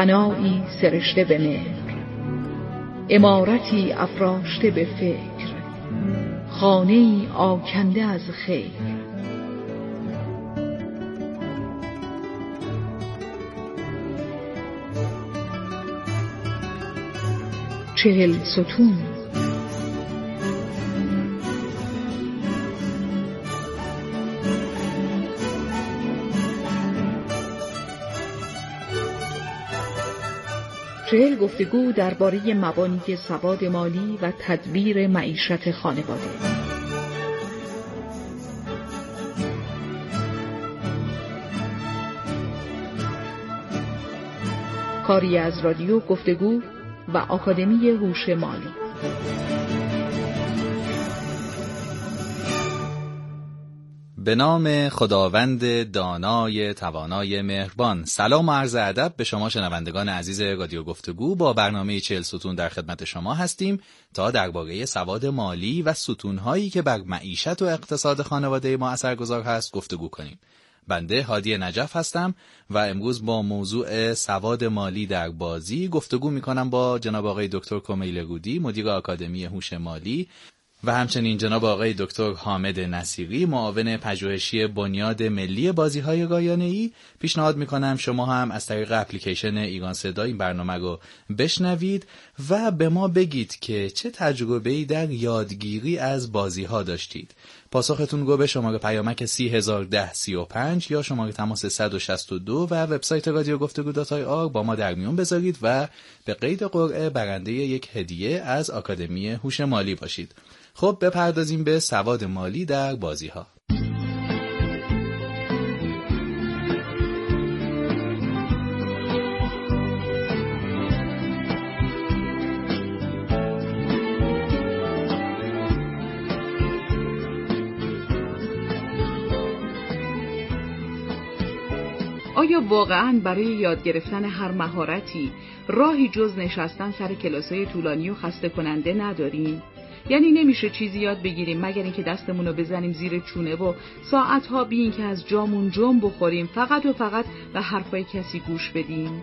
بنایی سرشته به مهر امارتی افراشته به فکر خانه آکنده از خیر. چهل ستون چهل گفتگو درباره مبانی سواد مالی و تدبیر معیشت خانواده. کاری از رادیو گفتگو و آکادمی هوش مالی. به نام خداوند دانای توانای مهربان. سلام و عرض ادب به شما شنوندگان عزیز رادیو گفتگو. با برنامه چهل ستون در خدمت شما هستیم تا درباره سواد مالی و ستونهایی که بر معیشت و اقتصاد خانواده ما اثرگذار هست گفتگو کنیم. بنده هادی نجف هستم و امروز با موضوع سواد مالی در بازی گفتگو می کنم با جناب آقای دکتر کمیل رودی مدیر آکادمی هوش مالی و همچنین جناب آقای دکتر حامد نصیری معاون پژوهشی بنیاد ملی بازی های گایانه ای پیشنهاد می کنم شما هم از طریق اپلیکیشن ایران صدا این برنامه رو بشنوید و به ما بگید که چه تجربه ای در یادگیری از بازی ها داشتید. پاسختون رو به شماره پیامک 301035 یا شماره تماس 162 و وبسایت رادیو گفتگو داتای آر با ما در میون بذارید و به قید قرعه برنده یک هدیه از آکادمی هوش مالی باشید. خب بپردازیم به سواد مالی در بازی ها آیا واقعا برای یاد گرفتن هر مهارتی راهی جز نشستن سر کلاسای طولانی و خسته کننده نداریم؟ یعنی نمیشه چیزی یاد بگیریم مگر اینکه دستمون رو بزنیم زیر چونه و ساعتها بی اینکه از جامون جم بخوریم فقط و فقط به حرفای کسی گوش بدیم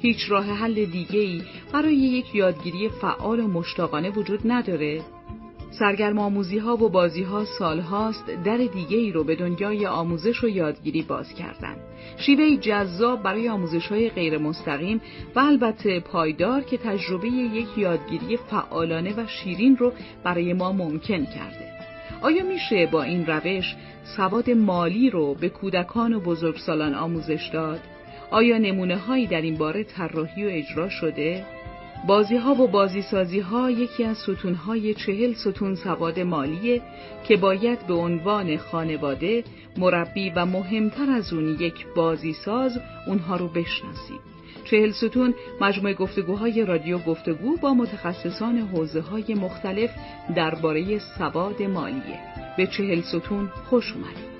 هیچ راه حل دیگه ای برای یک یادگیری فعال و مشتاقانه وجود نداره سرگرم آموزی ها و بازی ها سال هاست در دیگه ای رو به دنیای آموزش و یادگیری باز کردن. شیوه جذاب برای آموزش های غیر مستقیم و البته پایدار که تجربه یک یادگیری فعالانه و شیرین رو برای ما ممکن کرده. آیا میشه با این روش سواد مالی رو به کودکان و بزرگسالان آموزش داد؟ آیا نمونه هایی در این باره طراحی و اجرا شده؟ بازی ها و بازی سازی ها یکی از ستون های چهل ستون سواد مالیه که باید به عنوان خانواده مربی و مهمتر از اون یک بازی ساز اونها رو بشناسید. چهل ستون مجموعه گفتگوهای رادیو گفتگو با متخصصان حوزه های مختلف درباره سواد مالیه. به چهل ستون خوش اومدید.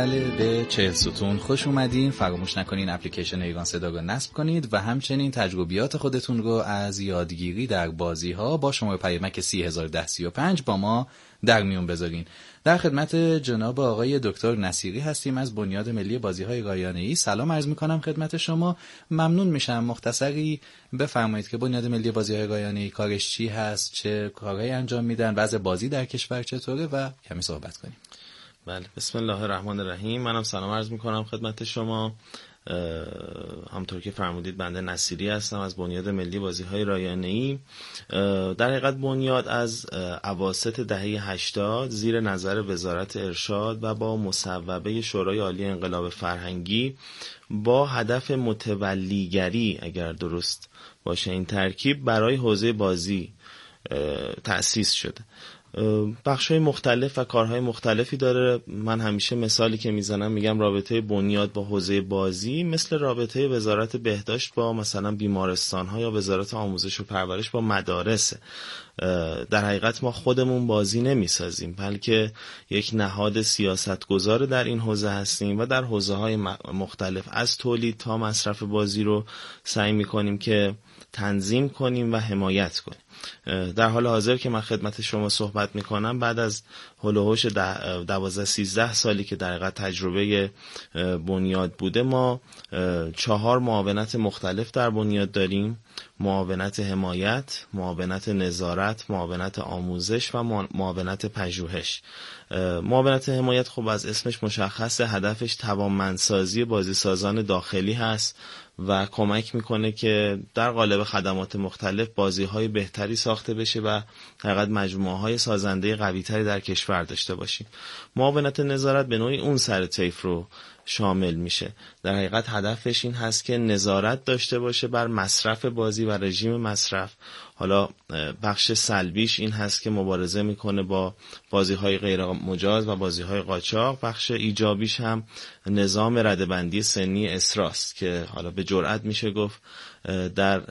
بله به چهل ستون خوش اومدین. فراموش نکنین اپلیکیشن ایران صدا رو نصب کنید و همچنین تجربیات خودتون رو از یادگیری در بازی ها با شماره پیامک 301035 با ما در میون بذارین. در خدمت جناب آقای دکتر نصیری هستیم از بنیاد ملی بازی های رایانه ای سلام عرض می‌کنم خدمت شما. ممنون میشم. مختصری بفرمایید که بنیاد ملی بازی های رایانه ای کارش چی هست؟ چه کارهایی انجام میدن؟ وضع بازی در کشور چطوره؟ و کمی صحبت کنیم. بله. بسم الله الرحمن الرحیم. منم سلام عرض می‌کنم خدمت شما. همطور که فرمودید بنده نصیری هستم از بنیاد ملی بازی های رایانه ای در حقیقت بنیاد از عواست دهه 80 زیر نظر وزارت ارشاد و با مصوبه شورای عالی انقلاب فرهنگی با هدف متولیگری اگر درست باشه این ترکیب برای حوزه بازی تأسیس شده. بخش مختلف و کارهای مختلفی داره. من همیشه مثالی که می‌زنم میگم رابطه بنیاد با حوزه بازی مثل رابطه وزارت بهداشت با مثلا بیمارستان ها یا وزارت آموزش و پرورش با مدارسه در حقیقت ما خودمون بازی نمی‌سازیم بلکه یک نهاد سیاستگذار در این حوزه هستیم و در حوزه های مختلف. از تولید تا مصرف بازی رو سعی می‌کنیم که تنظیم کنیم و حمایت کنیم. در حال حاضر که من خدمت شما صحبت می‌کنم بعد از هلوهوش دوازده سیزده سالی که در تجربه بنیاد بوده ما چهار معاونت مختلف در بنیاد داریم معاونت حمایت، معاونت نظارت، معاونت آموزش و معاونت پژوهش. معاونت حمایت خب از اسمش مشخصه هدفش توانمندسازی بازیسازان داخلی هست و کمک می‌کنه که در قالب خدمات مختلف بازی های بهتری ساخته بشه و حقیقت مجموعه های سازنده قوی تری در کشور داشته باشیم. معاونت نظارت به نوعی اون سر تیف رو شامل میشه. در حقیقت هدفش این هست که نظارت داشته باشه بر مصرف بازی و رژیم مصرف. حالا بخش سلبیش این هست که مبارزه می‌کنه با بازی های غیر مجاز و بازی های قاچاق. بخش ایجابیش هم نظام ردبندی سنی اسراست که حالا به جرأت میشه گفت در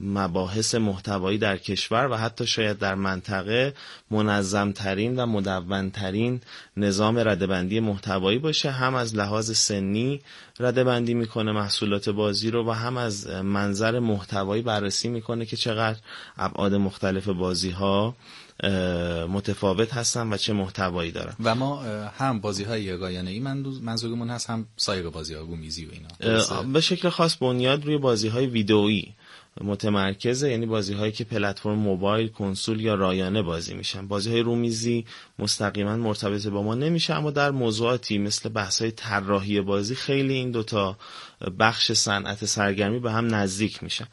مباحث محتوایی در کشور و حتی شاید در منطقه منظمترین و مدونترین نظام ردبندی محتوایی باشه. هم از لحاظ سنی ردبندی می‌کنه محصولات بازی رو و هم از منظر محتوایی بررسی می‌کنه که چقدر ابعاد مختلف بازی ها متفاوت هستن و چه محتوایی دارن. و ما هم بازی های یگایانه ای منظورمون هست هم سایر بازی ها گومیزی و اینا. به شکل خاص بنیاد روی بازی های ویدئویی. متمرکزه یعنی بازی هایی که پلتفرم موبایل کنسول یا رایانه بازی میشن. بازی های رومیزی مستقیما مرتبط با ما نمیشه اما در موضوعاتی مثل بحث های طراحی بازی خیلی این دوتا بخش صنعت سرگرمی به هم نزدیک میشن.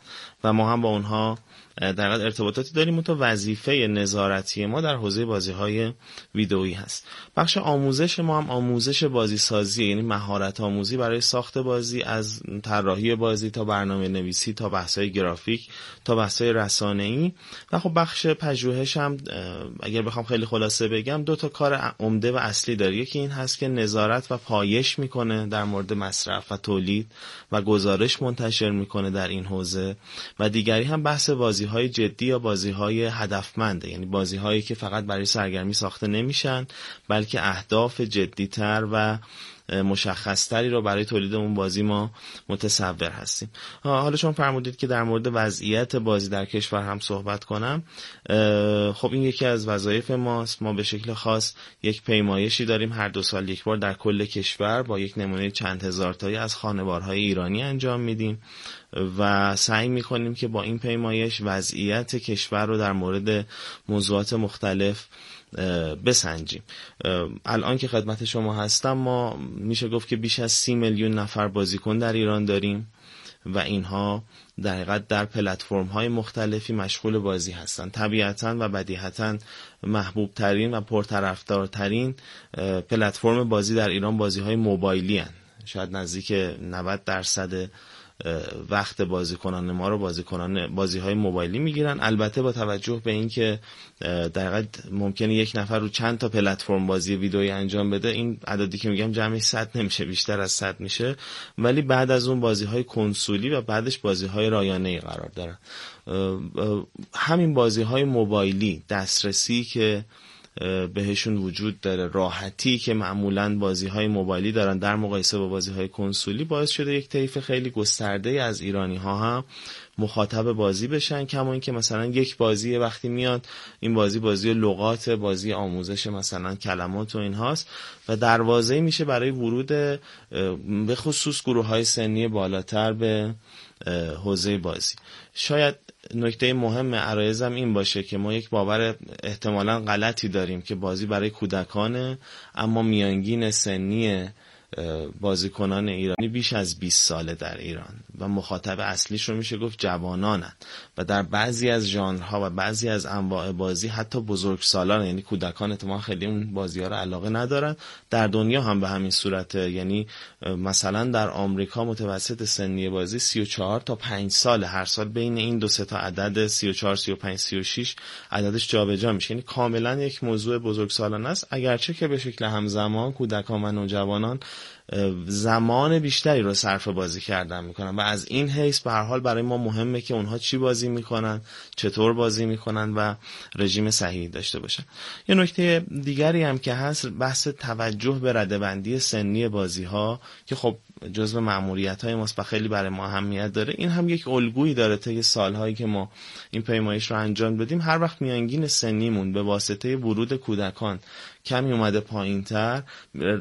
و ما هم با اونها در ارتباطاتی داریم. تو وظیفه نظارتی ما در حوزه بازی های ویدئویی هست. بخش آموزش ما هم آموزش بازی سازی یعنی مهارت آموزی برای ساخت بازی از طراحی بازی تا برنامه نویسی تا بحث های گرافیک تا بحث های رسانه ای و خب بخش پژوهش هم اگر بخوام خیلی خلاصه بگم دو تا کار عمده و اصلی داره. یکی این هست که نظارت و پایش می‌کنه در مورد مصرف و تولید. و گزارش منتشر می‌کنه در این حوزه و دیگری هم بحث بازی های جدی یا بازی های هدفمنده. یعنی بازی هایی که فقط برای سرگرمی ساخته نمیشن بلکه اهداف جدیتر و مشخصتری رو برای تولید اون بازی ما متصور هستیم. حالا چون فرمودید که در مورد وضعیت بازی در کشور هم صحبت کنم. خب این یکی از وظایف ماست. ما به شکل خاص یک پیمایشی داریم هر دو سال یک بار در کل کشور با یک نمونه چند هزار تایی از خانوارهای ایرانی انجام میدیم و سعی می‌کنیم که با این پیمایش وضعیت کشور رو در مورد موضوعات مختلف بسنجیم الان که خدمت شما هستم ما میشه گفت که بیش از سی میلیون نفر بازیکن در ایران داریم و اینها در حقیقت در پلتفرم های مختلفی مشغول بازی هستند طبیعتا و بدیهتا محبوب ترین و پرطرفدارترین پلتفرم بازی در ایران بازی های موبایلی هن. شاید نزدیک 90 درصد وقت بازیکنان ما رو بازیکنان بازی های موبایلی می‌گیرن. البته با توجه به اینکه در ممکنه یک نفر رو چند تا پلتفرم بازی ویدئویی انجام بده این عددی که میگم جمعی 100 نمیشه بیشتر از 100 میشه. ولی بعد از اون بازی های کنسولی و بعدش بازی های رایانه ای قرار دارن همین بازی های موبایلی دسترسی که بهشون وجود داره. راحتی که معمولا بازی های موبایلی دارن در مقایسه با بازی های کنسولی باعث شده یک طیف خیلی گسترده از ایرانی ها هم مخاطب بازی بشن کما اینکه مثلا یک بازی وقتی میاد این بازی بازی لغات بازی آموزش مثلا کلمات و اینهاست و دروازه میشه برای ورود به خصوص گروه های سنی بالاتر به حوزه بازی. شاید نکته مهم عرایزم این باشه که ما یک باور احتمالا غلطی داریم که بازی برای کودکانه اما میانگین سنی بازیکنان ایرانی بیش از 20 ساله در ایران و مخاطب اصلیش رو میشه گفت جوانانن. و در بعضی از ژانرها و بعضی از انواع بازی حتی بزرگسالان یعنی کودکان اتفاقا خیلی اون بازی ها رو علاقه ندارن در دنیا هم به همین صورته یعنی مثلا در آمریکا متوسط سنی بازی 34 تا 5 سال هر سال بین این دو سه تا عدد 34 35 36 عددش جابجا میشه. یعنی کاملا یک موضوع بزرگسالانه است. اگرچه که به شکل همزمان کودکان و نوجوانان زمان بیشتری رو صرف بازی کردن می‌کنن. و از این حیث به هر حال برای ما مهمه که اونها چی بازی می‌کنن چطور بازی می‌کنن و رژیم صحیح داشته باشن. یه نکته دیگری هم که هست بحث توجه به ردبندی سنی بازی ها که خب جزو معمولیت های ماست و خیلی برای ما اهمیت داره. این هم یک الگویی داره طی سالهایی که ما این پیمایش رو انجام بدیم هر وقت میانگین سنیمون به واسطه ورود کودکان کمی اومده پایین تر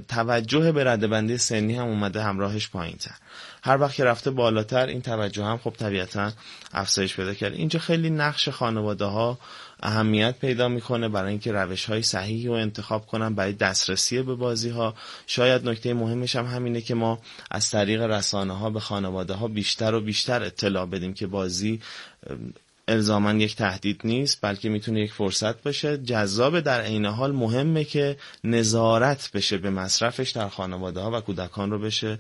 توجه به ردبندی سنی هم اومده همراهش پایین تر هر وقت که رفته بالاتر این توجه هم خب طبیعتا افزایش پیدا کرد اینجا خیلی نقش خانواده ها اهمیت پیدا می‌کنه برای اینکه روش های صحیحی رو انتخاب کنن برای دسترسی به بازی ها شاید نکته مهمش هم همینه که ما از طریق رسانه ها به خانواده ها بیشتر و بیشتر اطلاع بدیم که بازی الزاما یک تهدید نیست بلکه می‌تونه یک فرصت باشه. جذاب در عین حال مهمه که نظارت بشه به مصرفش در خانواده ها و کودکان رو بشه.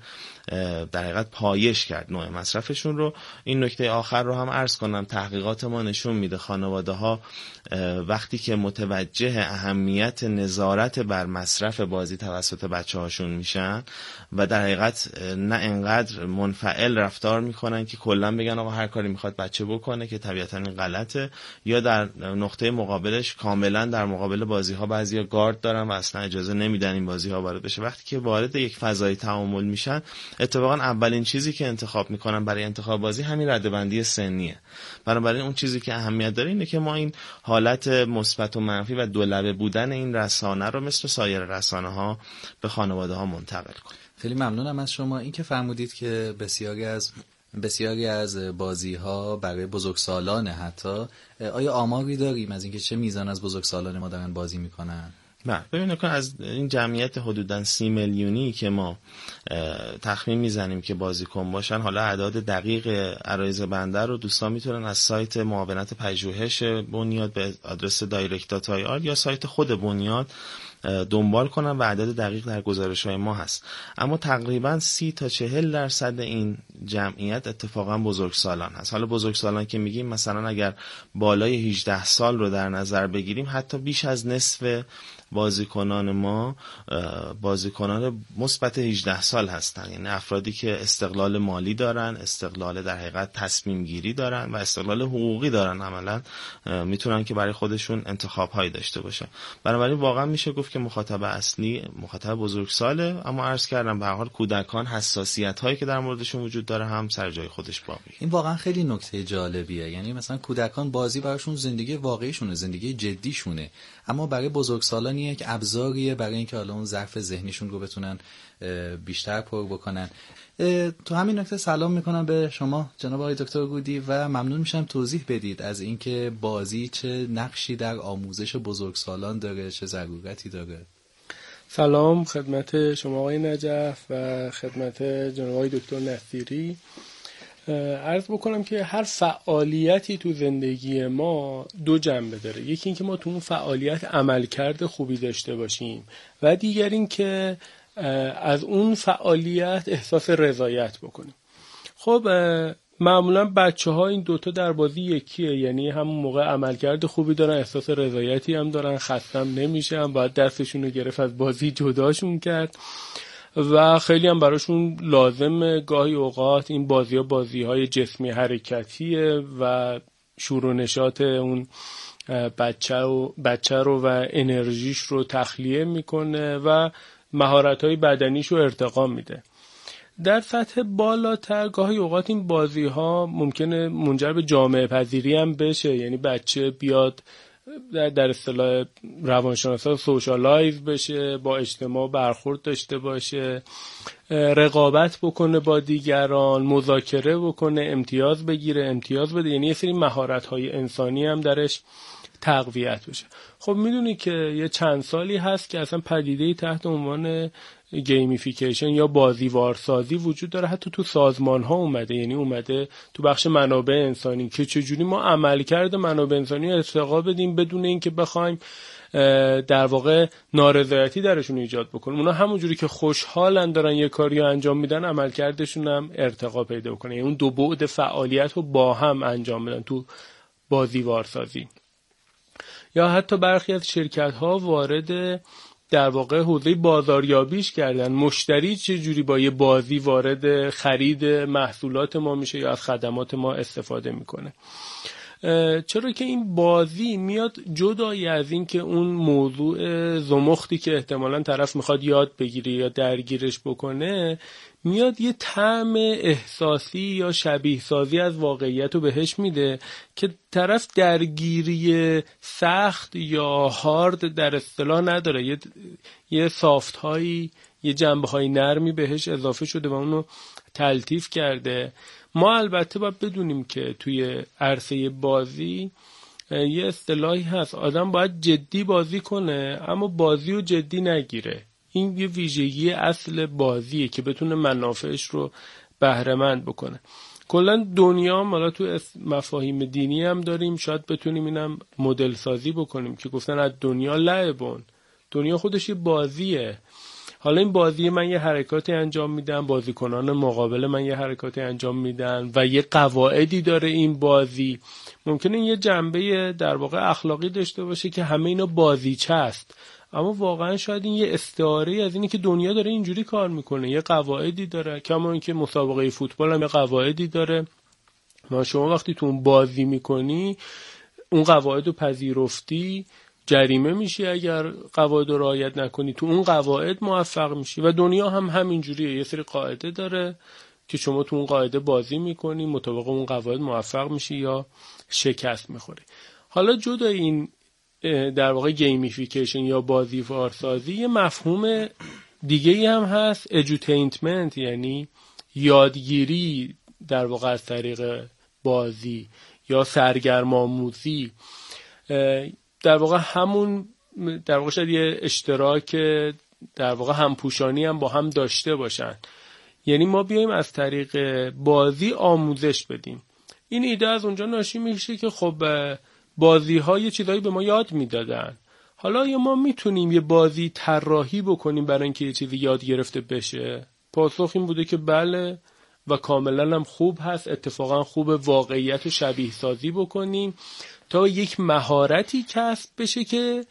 در حقیقت پایش کرد نوع مصرفشون رو. این نکته آخر رو هم عرض کنم. تحقیقات ما نشون میده خانواده ها وقتی که متوجه اهمیت نظارت بر مصرف بازی توسط بچه هاشون میشن و در حقیقت نه انقدر منفعل رفتار می‌کنن که کلا بگن آقا هر کاری می‌خواد بچه بکنه که طبیعتا این غلطه یا در نقطه مقابلش کاملا در مقابل بازی ها بعضی گارد دارن و اصلا اجازه نمیدن این بازی ها وارد بشه. وقتی که وارد یک فضای تعامل میشن اتفاقا اولین چیزی که انتخاب می‌کنن برای انتخاب بازی همین ردبندی سنیه. بنابراین اون چیزی که اهمیت داره اینه که ما این حالت مثبت و منفی و دولبه بودن این رسانه رو مثل سایر رسانه ها به خانواده ها منتقل کنیم. خیلی ممنونم از شما. این که فرمودید که بسیاری از بسیاری از بازی ها برای بزرگسالان حتی آیا آماری داریم از اینکه چه میزان از بزرگسالان ما دارن بازی می‌کنن؟ بله. ببینید کن از این جمعیت حدودا سی میلیونی که ما تخمین می‌زنیم که بازیکن باشن حالا اعداد دقیق عرایز بنده رو دوستان می‌تونن از سایت معاونت پژوهش بنیاد به آدرس آر یا سایت خود بنیاد دنبال کنن و عدد دقیق در گزارش های ما هست. اما تقریبا سی تا چهل درصد این جمعیت اتفاقا بزرگسالان هست. حالا بزرگسالان که میگیم مثلا اگر بالای 18 سال رو در نظر بگیریم حتی بیش از نصف بازیکنان ما بازیکنان مثبت 18 سال هستن. یعنی افرادی که استقلال مالی دارن استقلال در حقیقت تصمیم گیری دارن و استقلال حقوقی دارن عملا. می‌تونن که برای خودشون انتخاب هایی داشته باشن. بنابراین واقعا میشه گفت که مخاطب اصلی مخاطب بزرگساله اما عرض کردم به حال کودکان حساسیت هایی که در موردشون وجود داره هم سر جای خودش باقی. این واقعا خیلی نکته جالبیه. یعنی مثلا کودکان بازی براشون زندگی واقعیشونه زندگی جدیشونه. اما برای بزرگسالان یک ابزاریه برای اینکه حالا اون ظرف ذهنیشون رو بتونن بیشتر پر بکنن. تو همین نکته سلام می‌کنم به شما جناب آقای دکتر گودی و ممنون میشم توضیح بدید از اینکه بازی چه نقشی در آموزش بزرگسالان داره چه ضرورتی داره. سلام خدمت شما آقای نجف و خدمت جناب آقای دکتر نصیری. عرض بکنم که هر فعالیتی تو زندگی ما دو جنبه داره. یکی اینکه ما تو اون فعالیت عملکرد خوبی داشته باشیم و دیگر اینکه از اون فعالیت احساس رضایت بکنیم. خب معمولا بچه ها این دوتا در بازی یکیه. یعنی همون موقع عملکرد خوبی دارن احساس رضایتی هم دارن خستم نمیشن باید دستشون رو گرفت از بازی جداشون کرد. و خیلی هم براشون لازم گاهی اوقات این بازی ها بازی های جسمی حرکتیه و شور نشاط اون بچه, و بچه رو و انرژیش رو تخلیه می‌کنه و مهارت های بدنیش رو ارتقا میده. در سطح بالاتر گاهی اوقات این بازی ها ممکنه منجر به جامعه پذیری هم بشه. یعنی بچه بیاد در اصطلاح روانشناسا socialize بشه با اجتماع برخورد داشته باشه رقابت بکنه با دیگران مذاکره بکنه امتیاز بگیره امتیاز بده. یعنی یه سری مهارت های انسانی هم درش تقویت بشه. خب می‌دونی که یه چند سالی هست که اصلا پدیده تحت عنوان gamification یا بازیوارسازی وجود داره. حتی تو سازمان ها اومده یعنی اومده تو بخش منابع انسانی که چجوری ما عمل کرده منابع انسانی ارتقا بدیم بدون اینکه بخوایم در واقع نارضایتی درشون ایجاد بکنیم. اونا همونجوری که خوشحالن دارن یه کاری رو انجام میدن عملکردشون هم ارتقا پیدا بکنه یعنی اون دو بعد فعالیت رو با هم انجام بدن تو بازیوارسازی. یا حتی برخی از شرکت ها وارد در واقع حوزه بازاریابیش کردن. مشتری چه جوری با یه بازی وارد خرید محصولات ما میشه یا از خدمات ما استفاده می‌کنه. چرا که این بازی میاد جدایی از این که اون موضوع زمختی که احتمالا طرف می‌خواد یاد بگیره یا درگیرش بکنه میاد یه طعم احساسی یا شبیه سازی از واقعیت رو بهش میده که طرف درگیری سخت یا هارد در اصطلاح نداره. یه, یه سافت هایی یه جنبه های نرمی بهش اضافه شده و اونو تلطیف کرده. ما البته باید بدونیم که توی عرصه بازی یه اصطلاحی هست. آدم باید جدی بازی کنه اما بازی رو جدی نگیره. این یه ویژگی اصل بازیه که بتونه منافعش رو بهرهمند بکنه. کلا دنیا حالا تو مفاهیم دینی هم داریم شاید بتونیم اینم مدل سازی بکنیم که گفتن از دنیا لعبون. دنیا خودش یه بازیه. حالا این بازی من یه حرکاتی انجام میدم بازیکنان مقابل من یه حرکاتی انجام میدن و یه قواعدی داره این بازی. ممکنه یه جنبه در واقع اخلاقی داشته باشه که همه اینا بازیچه است. اما واقعا شاید این یه استعاره از اینه که دنیا داره اینجوری کار می‌کنه. یه قواعدی داره کما اینکه مسابقه فوتبال هم یه قواعدی داره. ما شما وقتی تو اون بازی می‌کنی اون قواعد رو پذیرفتی جریمه میشی اگر قواعد رو رعایت نکنی. تو اون قواعد موفق میشی. و دنیا هم همینجوریه. یه سری قاعده داره که شما تو اون قاعده بازی می‌کنی مطابق اون قواعد موفق میشی یا شکست می‌خوری. حالا جدا این در واقع gamification یا بازیوارسازی یه مفهوم دیگه هم هست. edutainment یعنی یادگیری در واقع از طریق بازی یا سرگرم آموزی. در واقع همون در واقع شاید یه اشتراک در واقع همپوشانی هم با هم داشته باشن. یعنی ما بیایم از طریق بازی آموزش بدیم. این ایده از اونجا ناشی میشه که خب بازی ها یه چیزایی به ما یاد می‌دادن. حالا یا ما می‌تونیم یه بازی طراحی بکنیم برای اینکه یه چیزی یاد گرفته بشه؟ پاسخ این بوده که بله و کاملا هم خوب هست. اتفاقا خوب واقعیت شبیه سازی بکنیم. تا یک مهارتی کسب بشه که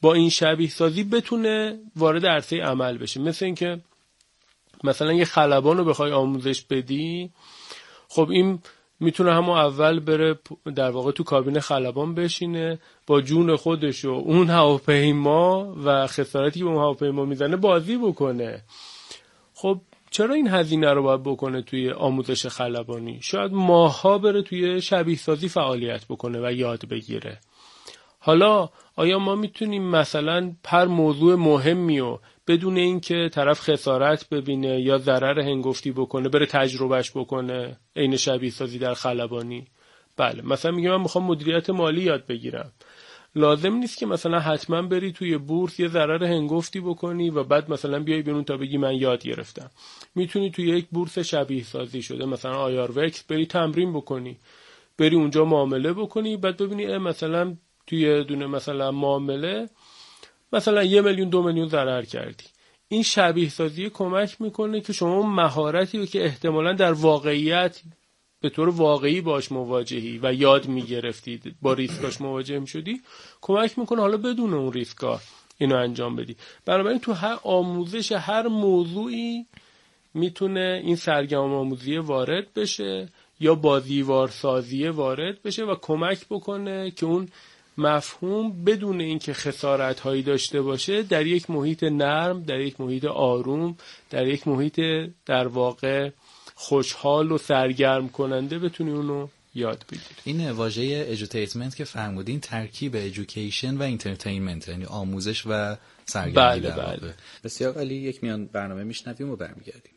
با این شبیه سازی بتونه وارد عرصه عمل بشه. مثل اینکه مثلا یه خلبان رو بخوای آموزش بدی خب این می‌تونه همون اول بره در واقع تو کابین خلبان بشینه با جون خودش و اون هواپیما و خسارتی که اون هواپیما می‌زنه بازی بکنه. خب چرا این هزینه رو باید بکنه توی آموزش خلبانی؟ شاید ماها بره توی شبیه سازی فعالیت بکنه و یاد بگیره. حالا آیا ما می‌تونیم مثلا پر موضوع مهمی و بدون اینکه طرف خسارت ببینه یا ضرر هنگفتی بکنه بره تجربهش بکنه عین شبیه سازی در خلبانی؟ بله مثلا میگه من می‌خوام مدیریت مالی یاد بگیرم. لازم نیست که مثلا حتما بری توی بورس یه ضرر هنگفتی بکنی و بعد مثلا بیای بیرون تا بگی من یاد گرفتم. می‌تونی توی یک بورس شبیه سازی شده. مثلا آیار وکس بری تمرین بکنی. بری اونجا معامله بکنی. بعد ببینی مثلا توی دونه مثلا معامله مثلا یه میلیون دو میلیون ضرر کردی. این شبیه سازی کمک می‌کنه که شما مهارتی رو که احتمالا در واقعیت به طور واقعی باش مواجهی و یاد می‌گرفتید با ریسکاش مواجه می‌شدی کمک می‌کنه حالا بدون اون ریسکا اینو انجام بدی. بنابراین تو هر آموزش هر موضوعی می‌تونه این سرگرم آموزی وارد بشه یا بازیوار سازی وارد بشه و کمک بکنه که اون مفهوم بدون اینکه خسارت هایی داشته باشه در یک محیط نرم در یک محیط آروم در یک محیط در واقع خوشحال و سرگرم کننده بتونی اونو یاد بگیری این واژه edutainment که فرمودین ترکیب education و entertainment یعنی آموزش و سرگرمی بله بله. بسیار عالی یک میان برنامه میشنویم و برمیگردیم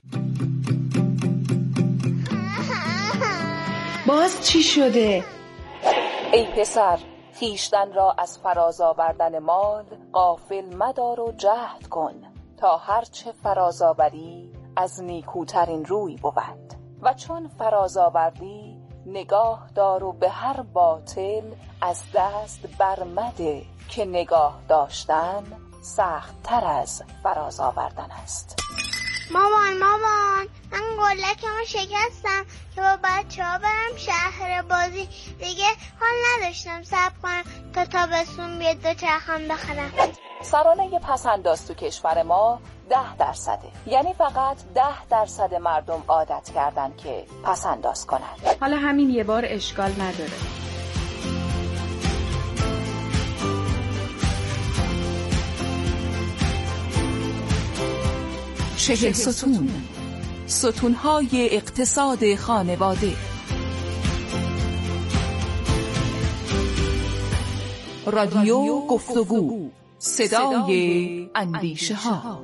باز چی شده؟ ای پسر خیشتن را از فراز آوردن مال قافل مدار و جهد کن تا هرچه فرازآوری از نیکوترین روی بود. و چون فرازآوردی نگاه دار و به هر باطل از دست برمده که نگاه داشتن سخت تر از فراز آوردن است. مامان مامان من گلکمو شکستم که با بچه ها برم شهر بازی. دیگه حال نداشتم سب کنم تا تابستون بیاد دو چرخم بخرم. سرانه پسنداز تو کشور ما ده درصده. یعنی فقط ده درصد مردم عادت کردن که پسنداز کنن. حالا همین یه بار اشکال نداره. چهل ستون. ستونهای اقتصاد خانواده. رادیو گفتگو. صدای اندیشه ها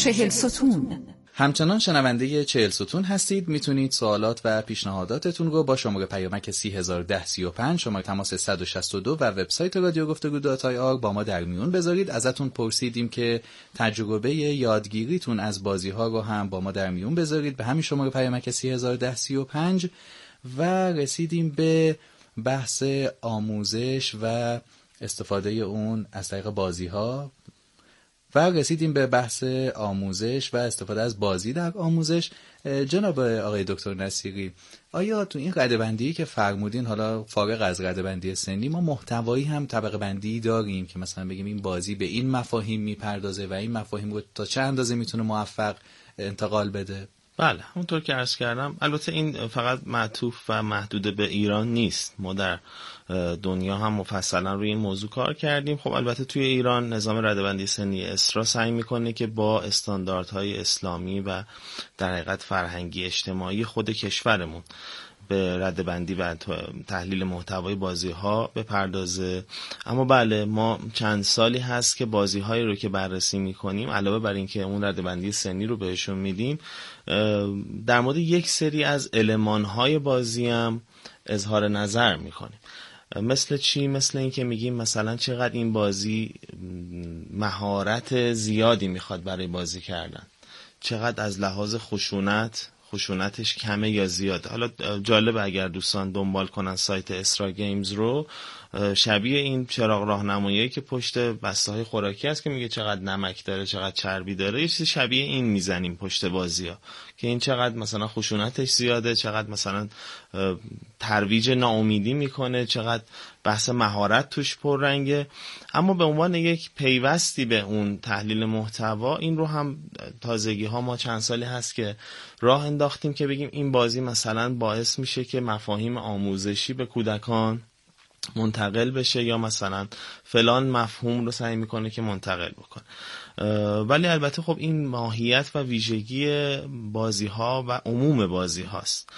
چهل ستون. همچنان شنونده چهل ستون هستید. می‌تونید سوالات و پیشنهاداتتون رو با شماره پیامک 301035 شماره تماس 162 و وبسایت رادیو گفتگو داتای آر با ما در میون بذارید. ازتون پرسیدیم که تجربه یادگیریتون از بازی ها رو هم با ما در میون بذارید. به همین شماره پیامک 301035 و رسیدیم به بحث آموزش و استفاده اون از طریق بازی ها و رسیدیم به بحث آموزش و استفاده از بازی در آموزش. جناب آقای دکتر نصیری آیا تو این رده بندی که فرمودین حالا فارغ از رده بندی سنی ما محتوایی هم طبقه بندی داریم که مثلا بگیم این بازی به این مفاهیم می‌پردازه و این مفاهیم رو تا چه اندازه می‌تونه موفق انتقال بده؟ بله همونطور که عرض کردم البته این فقط معطوف و محدود به ایران نیست. ما در دنیا هم مفصلا روی این موضوع کار کردیم. خب البته توی ایران نظام ردبندی سنی اسرا سعی می‌کنه که با استانداردهای اسلامی و در حقیقت فرهنگی اجتماعی خود کشورمون به ردبندی و تحلیل محتوای بازی ها بپردازه. اما بله ما چند سالی هست که بازی هایی رو که بررسی می‌کنیم علاوه بر اینکه اون ردبندی سنی رو بهشون میدیم در مورد یک سری از علمان های بازی هم اظهار نظر می‌کنیم. مثل چی؟ مثل اینکه میگیم مثلا چقدر این بازی مهارت زیادی می‌خواد برای بازی کردن. چقدر از لحاظ خشونت خشونتش کمه یا زیاد حالا جالب اگر دوستان دنبال کنن سایت اسرا گیمز رو شبیه این چراغ راهنمایی که پشت بسته های خوراکی هست که میگه چقدر نمک داره چقدر چربی داره. یه چیز شبیه این می‌زنیم پشت بازی ها که این چقدر مثلا خشونتش زیاده چقدر مثلا ترویج ناامیدی می‌کنه چقدر بحث مهارت توش پررنگه. اما به عنوان یک پیوستی به اون تحلیل محتوا این رو هم تازگی ها ما چند سالی هست که راه انداختیم که بگیم این بازی مثلا باعث میشه که مفاهیم آموزشی به کودکان منتقل بشه یا مثلا فلان مفهوم رو سعی می‌کنه که منتقل بکنه. ولی البته خب این ماهیت و ویژگی بازی ها و عموم بازی هاست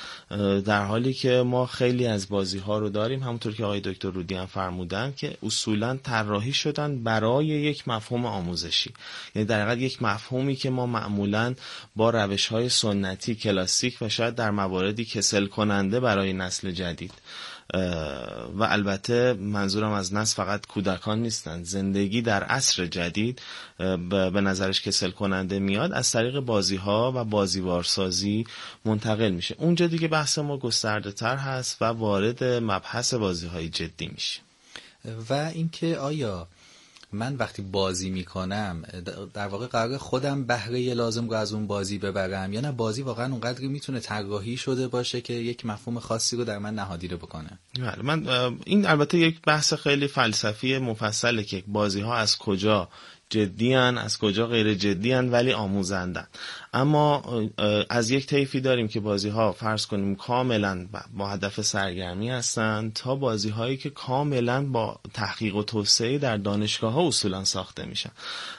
در حالی که ما خیلی از بازی ها رو داریم همونطور که آقای دکتر رودی هم فرمودن که اصولا طراحی شدن برای یک مفهوم آموزشی. یعنی در یک مفهومی که ما معمولا با روش های سنتی کلاسیک و شاید در مواردی کسل کننده برای نسل جدید و البته منظورم از نسل فقط کودکان نیستند زندگی در عصر جدید به نظرش کسل کننده میاد از طریق بازی ها و بازیوارسازی منتقل میشه. اونجا دیگه بحث ما گسترده تر هست و وارد مبحث بازی های جدی میشه. و اینکه آیا من وقتی بازی می‌کنم در واقع قرار خودم بهره لازم رو از اون بازی ببرم یا نه؟ بازی واقعا اونقدری می‌تونه طراحی شده باشه که یک مفهوم خاصی رو در من نهادینه بکنه. بله من این البته یک بحث خیلی فلسفی مفصله که بازی ها از کجا جدی از کجا غیر جدی ولی آموزندن. اما از یک طیفی داریم که بازی ها فرض کنیم کاملا با هدف سرگرمی هستند تا بازی هایی که کاملا با تحقیق و توسعه در دانشگاه ها اصولا ساخته میشن.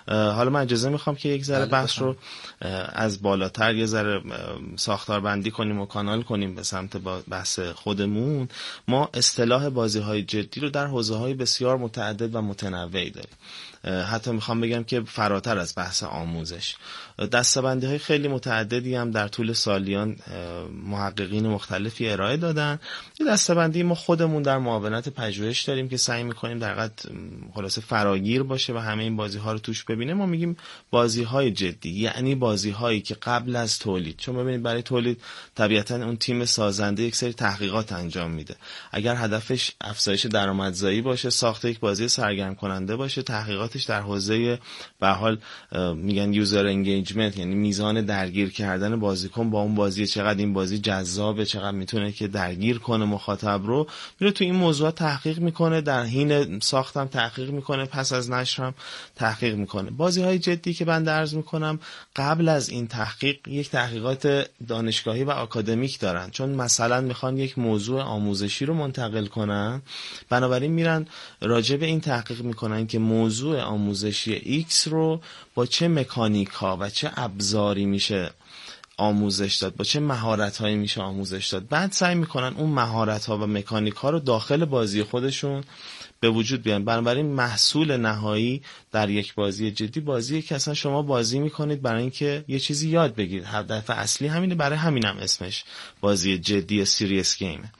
حالا من اجازه می‌خوام که یک ذره بحث رو از بالاتر یه ذره ساختار بندی کنیم و کانال کنیم به سمت بحث خودمون. ما اصطلاح بازی های جدی رو در حوزه های بسیار متعدد و متنوعی داریم. حتی می‌خوام بگم که فراتر از بحث آموزش. دستبندی های خیلی متعددی هم در طول سالیان محققین مختلفی ارائه دادن. یه دستبندی ما خودمون در معاونت پژوهش داریم که سعی می‌کنیم در قد خلاصه فراگیر باشه و همه این بازی ها رو توش ببینه ما میگیم بازی های جدی یعنی بازی هایی که قبل از تولید چون ببینید برای تولید طبیعتا اون تیم سازنده یک سری تحقیقات انجام میده. اگر هدفش افزایش درآمدزایی باشه ساخت یک بازی سرگرم کننده باشه تحقیقاتش در حوزه به حال میگن یوزر انگیجمنت یعنی میزان درگیر کردن بازیکن با اون بازی چقدر این بازی جذابه چقدر می‌تونه که درگیر کنه مخاطب رو میره تو این موضوع تحقیق می‌کنه در حین ساختم تحقیق می‌کنه پس از نشرم تحقیق می‌کنه. بازی های جدی که بنده عرض می‌کنم قبل از این تحقیق یک تحقیقات دانشگاهی و آکادمیک دارن. چون مثلا می‌خوان یک موضوع آموزشی رو منتقل کنن بنابراین میرن راجع به این تحقیق می‌کنن که موضوع آموزشی X رو با چه مکانیک ها و چه ابزاری میشه آموزش داد با چه مهارت هایی میشه آموزش داد. بعد سعی می‌کنن اون مهارت ها و مکانیک ها رو داخل بازی خودشون به وجود بیان بنابراین محصول نهایی در یک بازی جدی بازی که اصلا شما بازی می‌کنید برای اینکه یه چیزی یاد بگیرید. هدف اصلی همینه برای همینم اسمش بازی جدی serious game.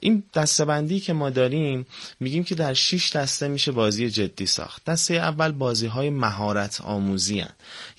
این دسته که ما داریم میگیم که در 6 دسته میشه بازی جدی ساخت. دسته اول بازی های مهارت آموزی هن.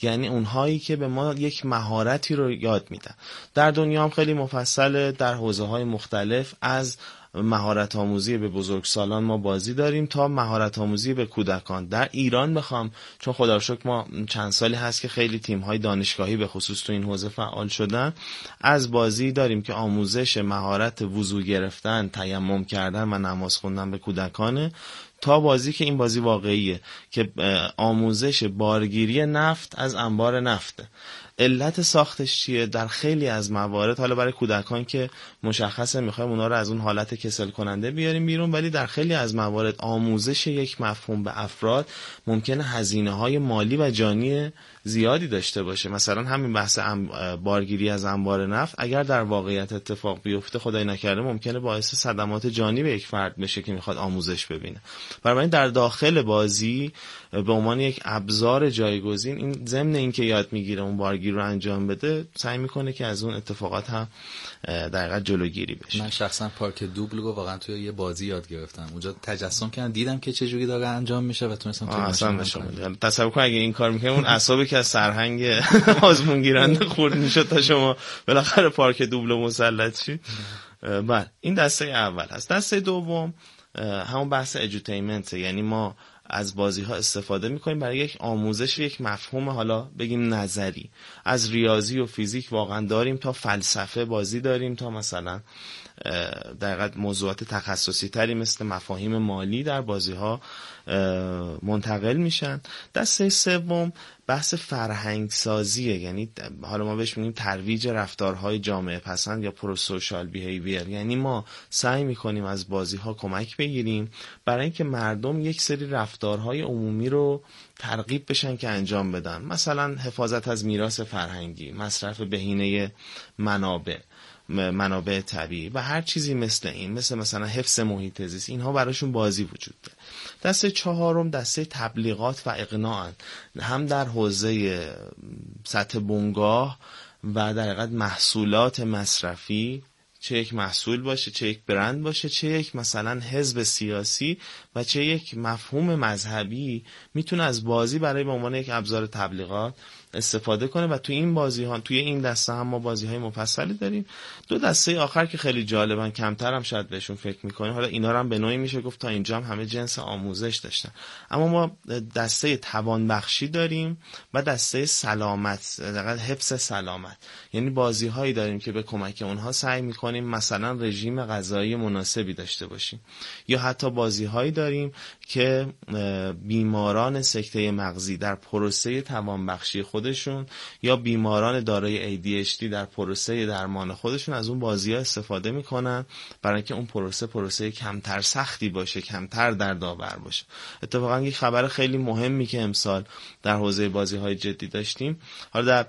یعنی اونهایی که به ما یک مهارتی رو یاد میدن. در دنیا هم خیلی مفصل در حوزه های مختلف از مهارت آموزی به بزرگسالان ما بازی داریم تا مهارت آموزی به کودکان. در ایران بخوام چون خدا ما چند سالی هست که خیلی تیم های دانشگاهی به خصوص تو این حوزه فعال شدن از بازی داریم که آموزش مهارت وضو گرفتن تیمم کردن و نماز خوندن به کودکانه تا بازی که این بازی واقعیه که آموزش بارگیری نفت از انبار نفته. علت ساختش چیه؟ در خیلی از موارد حالا برای کودکان که مشخصه می‌خوایم اونا رو از اون حالت کسل کننده بیاریم بیرون ولی در خیلی از موارد آموزش یک مفهوم به افراد ممکنه هزینه های مالی و جانی زیادی داشته باشه. مثلا همین بحث بارگیری از انبار نفت اگر در واقعیت اتفاق بیفته خدای نکرده ممکنه باعث صدمات جانی به یک فرد بشه که می‌خواد آموزش ببینه. برای در داخل بازی به عنوان یک ابزار جایگزین این ضمن اینکه یاد می‌گیره اون بارگیری رو انجام بده سعی می‌کنه که از اون اتفاقات هم در جلوگیری بشه. من شخصا پارک دوبل رو واقعا توی یه بازی یاد گرفتم. اونجا تجسم کردم دیدم که چه جوری داره انجام میشه و تونستم توی تصور کن اگه این کار می‌کنه اون اعصابی که از سرهنگ آزمون گیرنده خورد می‌شد تا شما بالاخره پارک دوبل مسلط شید بله این دسته اول هست. دسته دوم همون بحث ادوتیمنت یعنی ما از بازی ها استفاده می‌کنیم برای یک آموزش یک مفهوم حالا بگیم نظری. از ریاضی و فیزیک واقعا داریم تا فلسفه بازی داریم تا مثلا در موضوعات تخصصی تری مثل مفاهیم مالی در بازی ها منتقل میشن. دسته سوم بحث فرهنگ سازیه یعنی حالا ما بهش میگیم ترویج رفتارهای جامعه پسند یا prosocial behavior. یعنی ما سعی می‌کنیم از بازی ها کمک بگیریم برای اینکه مردم یک سری رفتارهای عمومی رو ترغیب بشن که انجام بدن. مثلا حفاظت از میراث فرهنگی مصرف بهینه منابع. منابع طبیعی و هر چیزی مثل این مثل مثلا حفظ محیط زیست اینها براشون بازی وجود داره. دسته چهارم دسته تبلیغات و اقناع هم در حوزه سطح بنگاه و در حقیقت محصولات مصرفی چه یک محصول باشه چه یک برند باشه چه یک مثلا حزب سیاسی و چه یک مفهوم مذهبی می‌تونه از بازی برای به عنوان یک ابزار تبلیغات استفاده کنه و توی این بازی ها توی این دسته هم ما بازی های مفصلی داریم. دو دسته آخر که خیلی جالبن کمتر هم شاید بهشون فکر می‌کنیم. حالا اینا رو هم به نوعی میشه گفت تا اینجا هم همه جنس آموزش داشتن. اما ما دسته توانبخشی داریم و دسته سلامت دقیقا حفظ سلامت. یعنی بازی هایی داریم که به کمک اونها سعی می‌کنیم مثلا رژیم غذایی مناسبی داشته باشیم. یا حتی بازی هایی که بیماران سکته مغزی در پروسه توانبخشی خودشون یا بیماران دارای ADHD در پروسه درمان خودشون از اون بازی ها استفاده می‌کنن برای اینکه اون پروسه پروسه کمتر سختی باشه کمتر دردآور باشه. اتفاقا یک خبر خیلی مهمی که امسال در حوزه بازی های جدی داشتیم. حالا در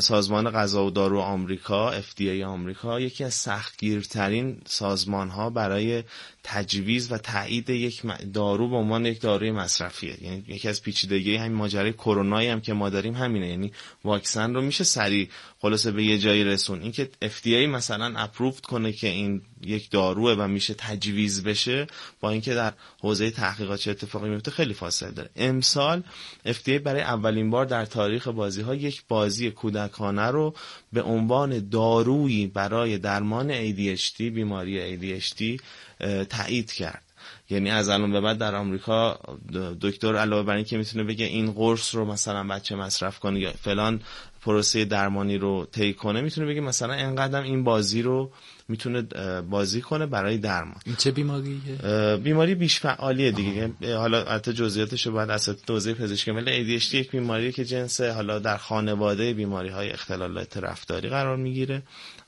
سازمان غذا و دارو آمریکا FDA آمریکا یکی از سختگیرترین سازمان ها برای تجویز و تایید یک دارو به عنوان یک داروی مصرفیه. یعنی یکی از پیچیدگی همین ماجرای کرونایی هم که ما داریم همینه. یعنی واکسن رو میشه سریع خلاصه به یه جایی رسون. اینکه FDA مثلا اپروفت کنه که این یک داروه و میشه تجویز بشه با اینکه در حوزه تحقیقات چه اتفاقی میفته خیلی فاصله داره. امسال FDA برای اولین بار در تاریخ بازی ها یک بازی کودکانه رو به عنوان دارویی برای درمان ADHD بیماری ADHD تایید کرد. یعنی از الان به بعد در آمریکا دکتر علاوه بر اینکه می‌تونه بگه این قرص رو مثلا بچه مصرف کنه یا فلان پروسه درمانی رو طی کنه می‌تونه بگه مثلا انقدر این بازی رو می‌تونه بازی کنه برای درمان. این چه بیماریه بیماری بیش فعالیه دیگه. حالا البته جزئیاتش رو باید اساتید توضیح پزشکی ولی ADHD یک بیماریه که جنس حالا در خانواده بیماری های اختلالات رفتاری قرار می‌گیره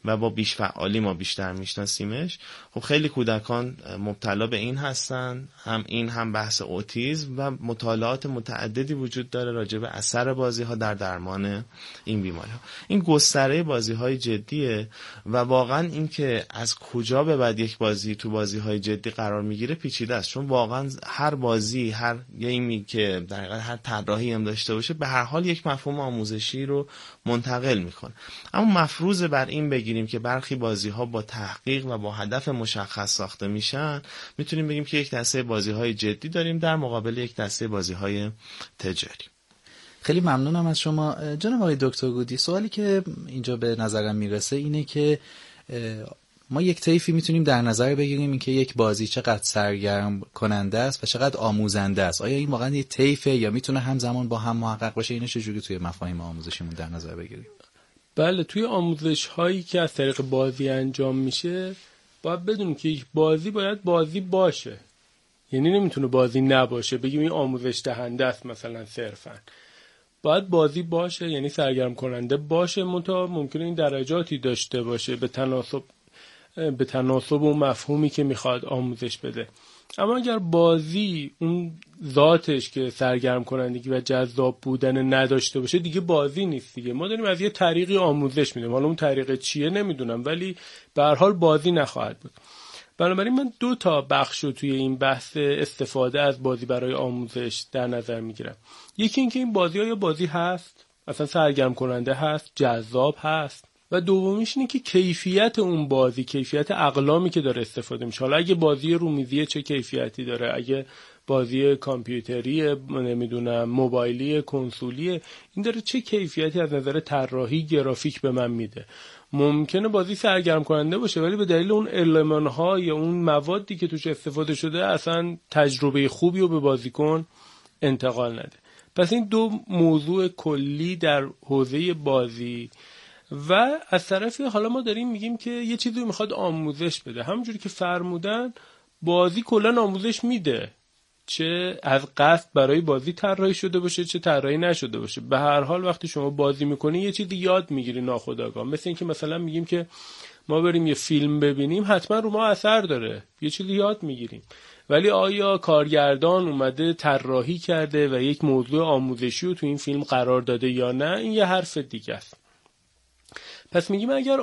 و با بیش فعالی ما بیشتر میشناسیمش. خب خیلی کودکان مبتلا به این هستن. هم این هم بحث اوتیزم و مطالعات متعددی وجود داره راجع به اثر بازی ها در درمان این بیماری ها این گستره بازی های جدیه و واقعا اینکه از کجا به بعد یک بازی تو بازی های جدی قرار می‌گیره پیچیده است. چون واقعا هر بازی هر گیمی که در هر طراحی هم داشته باشه به هر حال یک مفهوم آموزشی رو منتقل می‌کنه. اما مفروض بر این بگیریم که برخی بازی ها با تحقیق و با هدف مشخص ساخته میشن می‌تونیم بگیم که یک دسته بازی های جدی داریم در مقابل یک دسته بازی های تجاری. خیلی ممنونم از شما. جناب آقای دکتر گودی سوالی که اینجا به نظرم می‌رسه اینه که ما یک طیفی می‌تونیم در نظر بگیریم اینکه یک بازی چقدر سرگرم کننده است و چقدر آموزنده است. آیا این واقعا یه طیفه یا می‌تونه همزمان با هم محقق باشه؟ اینو چجوری توی مفاهیم آموزشیمون در نظر بگیریم؟ بله توی آموزش هایی که از طریق بازی انجام میشه باید بدونیم که یک بازی باید بازی باشه. یعنی نمی‌تونه بازی نباشه. بگیم این آموزش دهنده است مثلا صرفا. باید بازی باشه یعنی سرگرم کننده باشه منتها ممکنه این درجاتی داشته باشه به تناسب به تناسب اون مفهومی که می‌خواد آموزش بده. اما اگر بازی اون ذاتش که سرگرم کنندگی و جذاب بودن نداشته باشه دیگه بازی نیست دیگه. ما داریم از یه طریقی آموزش میدیم. حالا اون طریق چیه نمی‌دونم ولی به هر حال بازی نخواهد بود. بنابراین من دو تا بخش رو توی این بحث استفاده از بازی برای آموزش در نظر می‌گیرم. یکی اینکه این بازی یا بازی هست اصلا سرگرم کننده هست جذاب هست و دومیش اینه که کیفیت اون بازی کیفیت اقلامی که داره استفاده میشه. حالا اگه بازی رومیزی چه کیفیتی داره؟ اگه بازی کامپیوتری نمی‌دونم موبایلی کنسولی این داره چه کیفیتی از نظر طراحی گرافیک به من میده؟ ممکنه بازی سرگرم کننده باشه ولی به دلیل اون علمان ها یا اون موادی که توش استفاده شده اصلا تجربه خوبی رو به بازیکن انتقال نده. پس این دو موضوع کلی در حوزه بازی و از طرفی حالا ما داریم میگیم که یه چیزی می‌خواد آموزش بده. همونجوری که فرمودن بازی کلا آموزش میده. چه از قصد برای بازی طراحی شده باشه چه طراحی نشده باشه. به هر حال وقتی شما بازی می‌کنی یه چیزی یاد می‌گیری ناخودآگاه. مثل اینکه مثلا میگیم که ما بریم یه فیلم ببینیم حتما رو ما اثر داره. یه چیزی یاد می‌گیریم. ولی آیا کارگردان اومده طراحی کرده و یک موضوع آموزشی رو تو این فیلم قرار داده یا نه این یه حرف دیگه است. پس میگیم اگر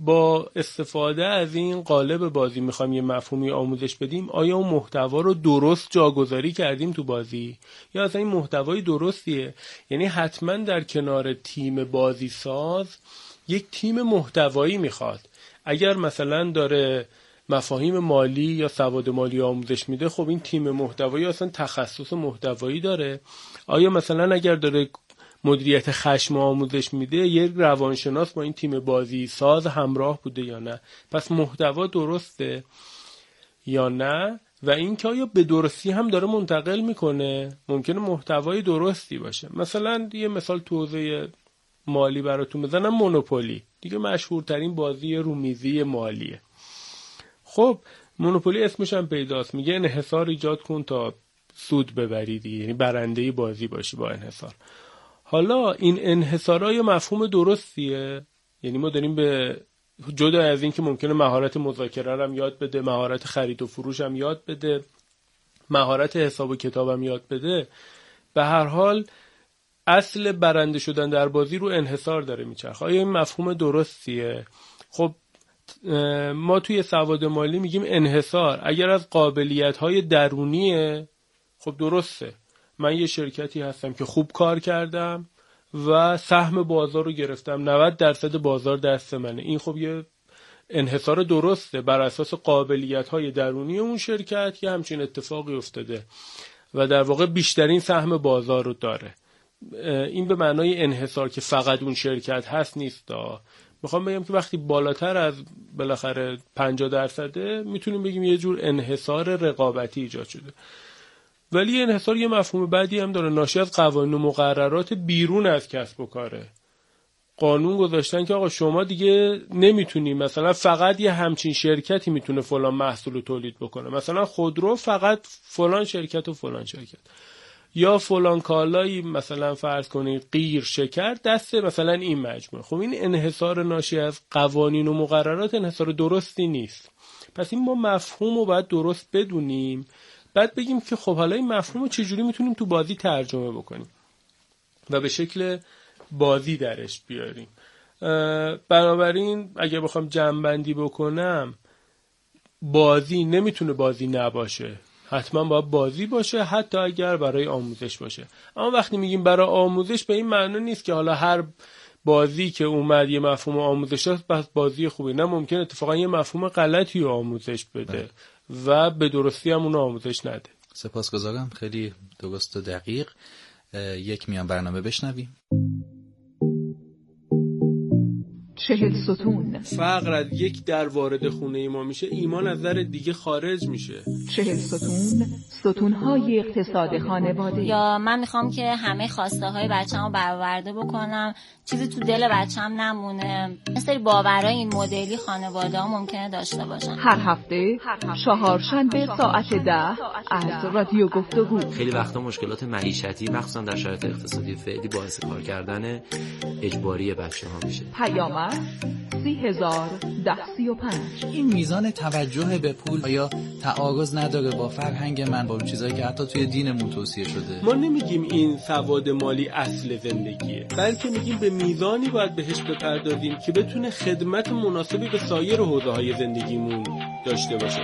با استفاده از این قالب بازی می‌خوایم یه مفهومی آموزش بدیم آیا اون محتوا رو درست جاگذاری کردیم تو بازی؟ یا اصلا این محتوای درستیه؟ یعنی حتما در کنار تیم بازی ساز یک تیم محتوایی می‌خواد. اگر مثلا داره مفاهیم مالی یا سواد مالی آموزش میده خب این تیم محتوایی اصلا تخصص محتوایی داره. آیا مثلا اگر داره مدیریت خشم آموزش میده یک روانشناس با این تیم بازی ساز همراه بوده یا نه؟ پس محتوا درسته یا نه؟ و اینکه آیا به درستی هم داره منتقل می‌کنه؟ ممکنه محتوای درستی باشه. مثلا یه مثال توضیح مالی براتون بزنم مونوپولی. دیگه مشهورترین بازی رومیزی مالیه. خب مونوپولی اسمش هم پیداست. میگه انحصار ایجاد کن تا سود ببرید یعنی برنده بازی باشی با انحصار. حالا این انحصارای مفهوم درستیه. یعنی ما داریم به جدا از اینکه ممکنه مهارت مذاکره هم یاد بده مهارت خرید و فروش هم یاد بده مهارت حساب و کتاب هم یاد بده به هر حال اصل برنده شدن در بازی رو انحصار داره میچرخه. آیا این مفهوم درستیه؟ خب ما توی سواد مالی میگیم انحصار. اگر از قابلیت های درونیه خب درسته. من یه شرکتی هستم که خوب کار کردم و سهم بازار رو گرفتم. 90 درصد بازار دست منه. این خب یه انحصار درسته بر اساس قابلیت های درونی اون شرکت یه همچین اتفاقی افتاده و در واقع بیشترین سهم بازار رو داره. این به معنای انحصار که فقط اون شرکت هست نیست. می‌خوام بگم که وقتی بالاتر از بالاخره 50 درصده می‌تونیم بگیم یه جور انحصار رقابتی ایجاد شده. ولی انحصار یه مفهوم بعدی هم داره. ناشی از قوانین و مقررات بیرون از کسب و کاره. قانون گذاشتن که آقا شما دیگه نمی‌تونی مثلا فقط یه همچین شرکتی می‌تونه فلان محصول رو تولید بکنه. مثلا خودرو فقط فلان شرکت و فلان شرکت. یا فلان کالایی مثلا فرض کنید غیر شکر دست مثلا این مجموعه. خب این انحصار ناشی از قوانین و مقررات انحصار درستی نیست. پس این ما مفهوم رو باید درست بدونیم. بعد بگیم که خب حالا این مفهوم رو چجوری می‌تونیم تو بازی ترجمه بکنیم و به شکل بازی درش بیاریم. بنابراین اگه بخوام جمعبندی بکنم بازی نمی‌تونه بازی نباشه. حتما باید بازی باشه حتی اگر برای آموزش باشه. اما وقتی میگیم برای آموزش به این معنی نیست که حالا هر بازی که اومد یه مفهوم آموزش هست بس بازی خوبی. نه ممکن اتفاقا یه مفهوم غلطی رو آموزش بده. بله. و به درستی هم اونو آموزش نده. سپاسگزارم. خیلی درست و دقیق. یک میان برنامه بشنویم. چهل ستون. فقر از یک در وارد خونه ما میشه ایمان از در دیگه خارج میشه. چهل ستون. ستون های اقتصاد خانواده. یا من می‌خوام که همه خواسته های بچه رو برآورده بکنم. چیزی تو دل بچم نمونه. مثل باورای این مدلی خانواده ها ممکنه داشته باشن. هر هفته چهارشنبه ساعت ده از رادیو گفتگو. خیلی وقتا مشکلات معیشتی مخصوصا در شرایط اقتصادی فعلی باعث کار کردن اجباری بچه ها میشه. پیامک سی هزار ده سی و پنج. این میزان توجه به پول یا تعارض نداره با فرهنگ من با چیزایی که حتی توی دینمون توصیه شده؟ ما نمیگیم این سواد مالی اصل زندگیه بلکه میگیم به میزانی باید بهش بپردازیم که بتونه خدمت مناسبی به سایر حوزه های زندگیمون داشته باشه.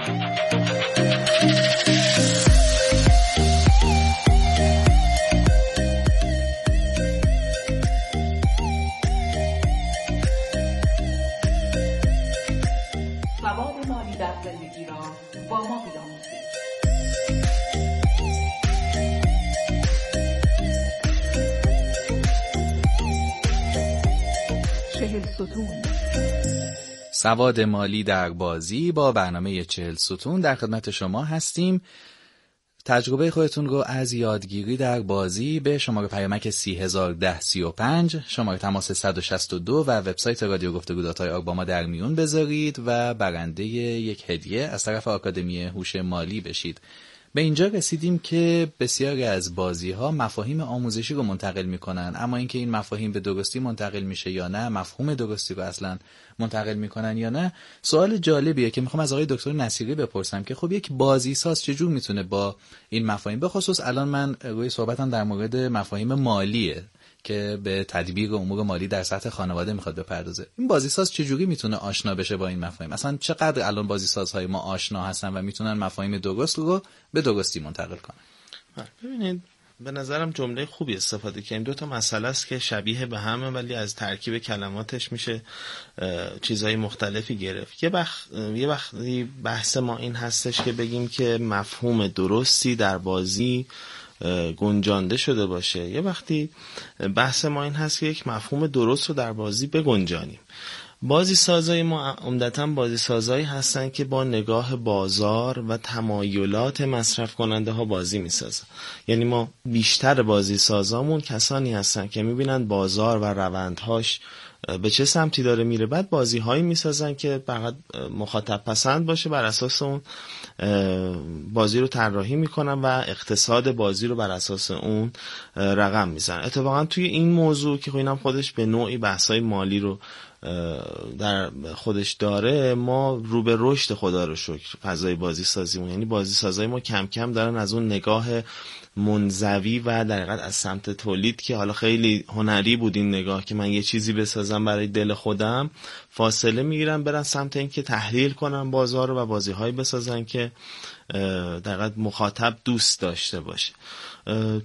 سواد مالی در بازی با برنامه چهل ستون در خدمت شما هستیم. تجربه خودتون رو از یادگیری در بازی به شماره پیامک 301035 شماره تماس 162 و وبسایت رادیو گفتگو داتای با ما در میون بذارید و برنده یک هدیه از طرف آکادمی هوش مالی بشید. به اینجا رسیدیم که بسیاری از بازی ها مفاهیم آموزشی رو منتقل می‌کنن. اما اینکه این مفاهیم به درستی منتقل میشه یا نه مفهوم درستی رو اصلا منتقل می‌کنن یا نه سوال جالبیه که می‌خوام از آقای دکتر نصیری بپرسم که خب یک بازی ساز چجور می‌تونه با این مفاهیم؟ به خصوص الان من روی صحبتم در مورد مفاهیم مالیه که به تدبیر امور مالی در سطح خانواده می‌خواد بپردازه. این بازیساز چجوری می‌تونه آشنا بشه با این مفاهیم؟ اصلا چقدر الان بازیسازهای ما آشنا هستن و می‌تونن مفاهیم درست رو به درستی منتقل کنن؟ بله، ببینید به نظرم جمله خوبی استفاده این دو تا مسئله است که شبیه به همه ولی از ترکیب کلماتش میشه چیزهای مختلفی گرفت. یه وقت یه وقتی بحث ما این هستش که بگیم که مفهوم درستی در بازی گنجانده شده باشه. یه وقتی بحث ما این هست که یک مفهوم درست رو در بازی بگنجانیم. بازی سازای ما عمدتا بازی سازایی هستن که با نگاه بازار و تمایلات مصرف کننده ها بازی می‌سازن. یعنی ما بیشتر بازی سازامون کسانی هستن که می‌بینن بازار و روندهاش به چه سمتی داره میره. بعد بازی هایی می‌سازن که فقط مخاطب پسند باشه بر اساس اون بازی رو طراحی می‌کنن و اقتصاد بازی رو بر اساس اون رقم می‌زنن. اتفاقا توی این موضوع که اینم خودش به نوعی بحثای مالی رو در خودش داره ما رو به رشد خدا رو شکر فضای بازی سازیمون یعنی بازی سازای ما کم کم دارن از اون نگاه منزوی و در حقیقت از سمت تولید که حالا خیلی هنری بود این نگاه که من یه چیزی بسازم برای دل خودم فاصله می‌گیرن برن سمت اینکه تحلیل کنن بازار رو و بازی بسازن که در مخاطب دوست داشته باشه.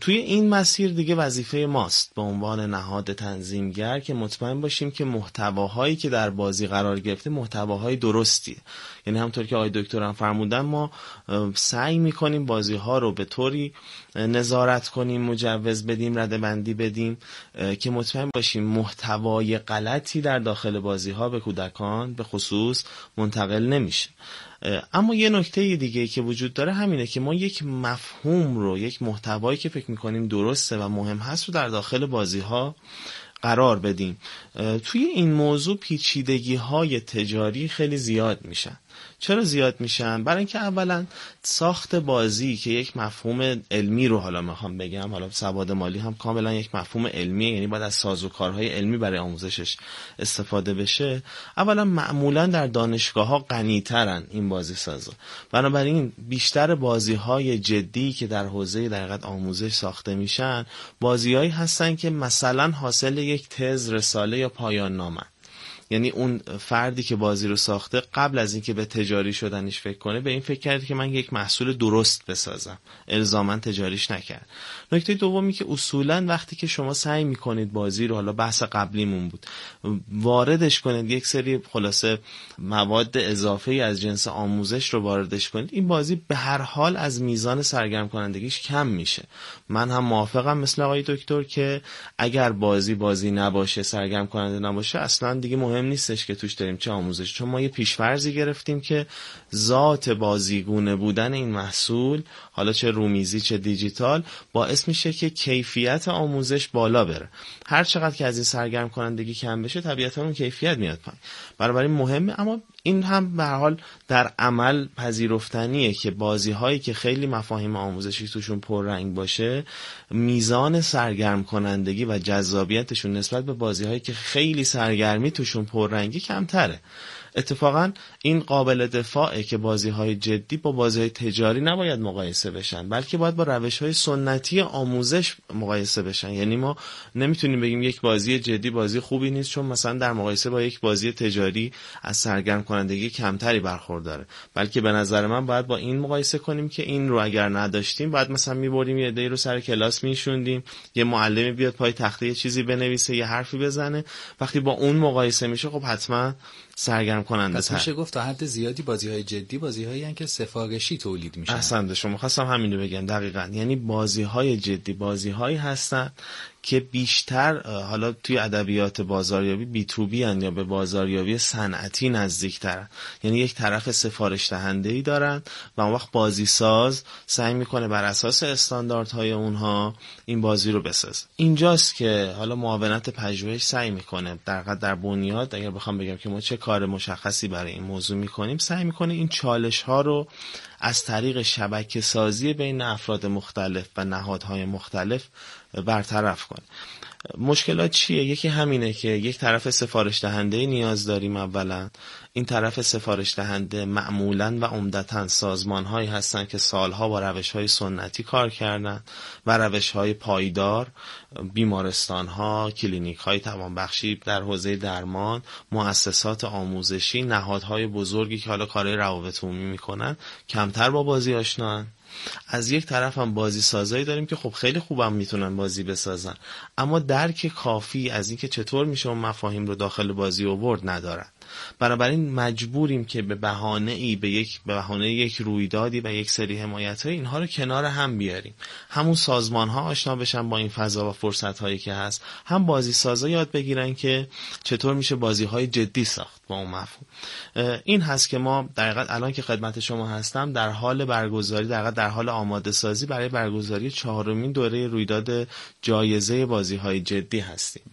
توی این مسیر دیگه وظیفه ماست به عنوان نهاد تنظیمگر که مطمئن باشیم که محتواهایی که در بازی قرار گرفته محتواهای درستی یعنی همطور که آقای دکتر هم فرمودن ما سعی می‌کنیم بازی ها رو به طوری نظارت کنیم مجوز بدیم رده بندی بدیم که مطمئن باشیم محتوای غلطی در داخل بازی ها به کودکان به خصوص منتقل نمیشه. اما یه نکته دیگه که وجود داره همینه که ما یک مفهوم رو یک محتوایی که فکر می‌کنیم درسته و مهم هست رو در داخل بازی ها قرار بدیم. توی این موضوع پیچیدگی های تجاری خیلی زیاد میشن. چرا زیاد میشن؟ برای اینکه اولا ساخت بازی که یک مفهوم علمی رو حالا می‌خوام بگم حالا سواد مالی هم کاملا یک مفهوم علمیه یعنی باید از سازوکارهای علمی برای آموزشش استفاده بشه. اولا معمولا در دانشگاه ها غنیترن این بازی سازا بنابراین بیشتر بازی های جدی که در حوزه در آموزش ساخته میشن بازیهایی هستن که مثلا حاصل یک تز رساله یا پایان نامه یعنی اون فردی که بازی رو ساخته قبل از اینکه به تجاری شدنش فکر کنه به این فکر کرد که من یک محصول درست بسازم. الزاما تجاریش نکرد. نکته دومی که اصولا وقتی که شما سعی می‌کنید بازی رو حالا بحث قبلیمون بود واردش کنید یک سری خلاصه مواد اضافه از جنس آموزش رو واردش کنید این بازی به هر حال از میزان سرگرم کنندگیش کم میشه. من هم موافقم مثل آقای دکتر که اگر بازی بازی نباشه سرگرم کننده نباشه اصلا دیگه مهم نیستش که توش داریم چه آموزش چون ما یه پیشفرزی گرفتیم که ذات بازیگونه بودن این محصول حالا چه رومیزی چه دیجیتال باعث میشه که کیفیت آموزش بالا بره. هر چقدر که از این سرگرم کنندگی کم بشه طبیعتا اون کیفیت میاد پایین. بنابراین مهمه اما این هم به حال در عمل پذیرفتنیه که بازی هایی که خیلی مفاهیم آموزشی توشون پررنگ باشه میزان سرگرم کنندگی و جذابیتشون نسبت به بازی هایی که خیلی سرگرمی توشون پررنگی کمتره. اتفاقا این قابل دفاعه که بازی های جدی با بازی های تجاری نباید مقایسه بشن بلکه باید با روش های سنتی آموزش مقایسه بشن. یعنی ما نمی‌تونیم بگیم یک بازی جدی بازی خوبی نیست چون مثلا در مقایسه با یک بازی تجاری از سرگرم کنندگی کمتری برخورداره بلکه به نظر من باید با این مقایسه کنیم که این رو اگر نداشتیم بعد مثلا می‌بریم یه عده‌ای رو سر کلاس میشوندیم یه معلمی بیاد پای تخته چیزی بنویسه یه حرفی بزنه. وقتی با اون مقایسه میشه خب حتما سرگرم کننده پس میشه گفت تا حد زیادی بازی های جدی بازی هایی که سفارشی تولید میشن. احسنده شما. خواستم همین رو بگم دقیقا. یعنی بازی های جدی بازی هایی هستن که بیشتر حالا توی ادبیات بازاریابی بی تو بی یا به بازاریابی صنعتی نزدیکترن. یعنی یک طرف سفارش دهنده ای دارن و اون وقت بازی ساز سعی می‌کنه بر اساس استانداردهای اونها این بازی رو بسازه. اینجاست که حالا معاونت پژوهش سعی می‌کنه در در بنیاد اگر بخوام بگم که ما چه کار مشخصی برای این موضوع می‌کنیم سعی می‌کنه این چالش ها رو از طریق شبکه سازی بین افراد مختلف و نهادهای مختلف برطرف کنه. مشکلات چیه؟ یکی همینه که یک طرف سفارش دهنده نیاز داریم اولا. این طرف سفارش دهنده معمولا و عمدتا سازمان هایی هستن که سالها با روش های سنتی کار کردن و روش های پایدار بیمارستان ها کلینیک های توانبخشی در حوزه درمان مؤسسات آموزشی نهادهای بزرگی که حالا کارهای روابط عمومی می‌کنن کمتر با بازی آشنان از یک طرف هم بازی سازایی داریم که خب خیلی خوبم می‌تونن بازی بسازن. اما درک کافی از اینکه چطور میشه اون مفاهیم رو داخل بازی اوورد ندارن. بنابراین مجبوریم که به بهانه ای به یک به بهانه یک رویدادی و یک سری حمایت های اینها رو کنار هم بیاریم. همون سازمان ها آشنا بشن با این فضا و فرصت هایی که هست. هم بازی سازا یاد بگیرن که چطور میشه بازی های جدی ساخت با اون مفهوم. این هست که ما در الان که خدمت شما هستم در حال برگزاری در در حال آماده سازی برای برگزاری چهارمین دوره رویداد جایزه بازی های جدی هستیم.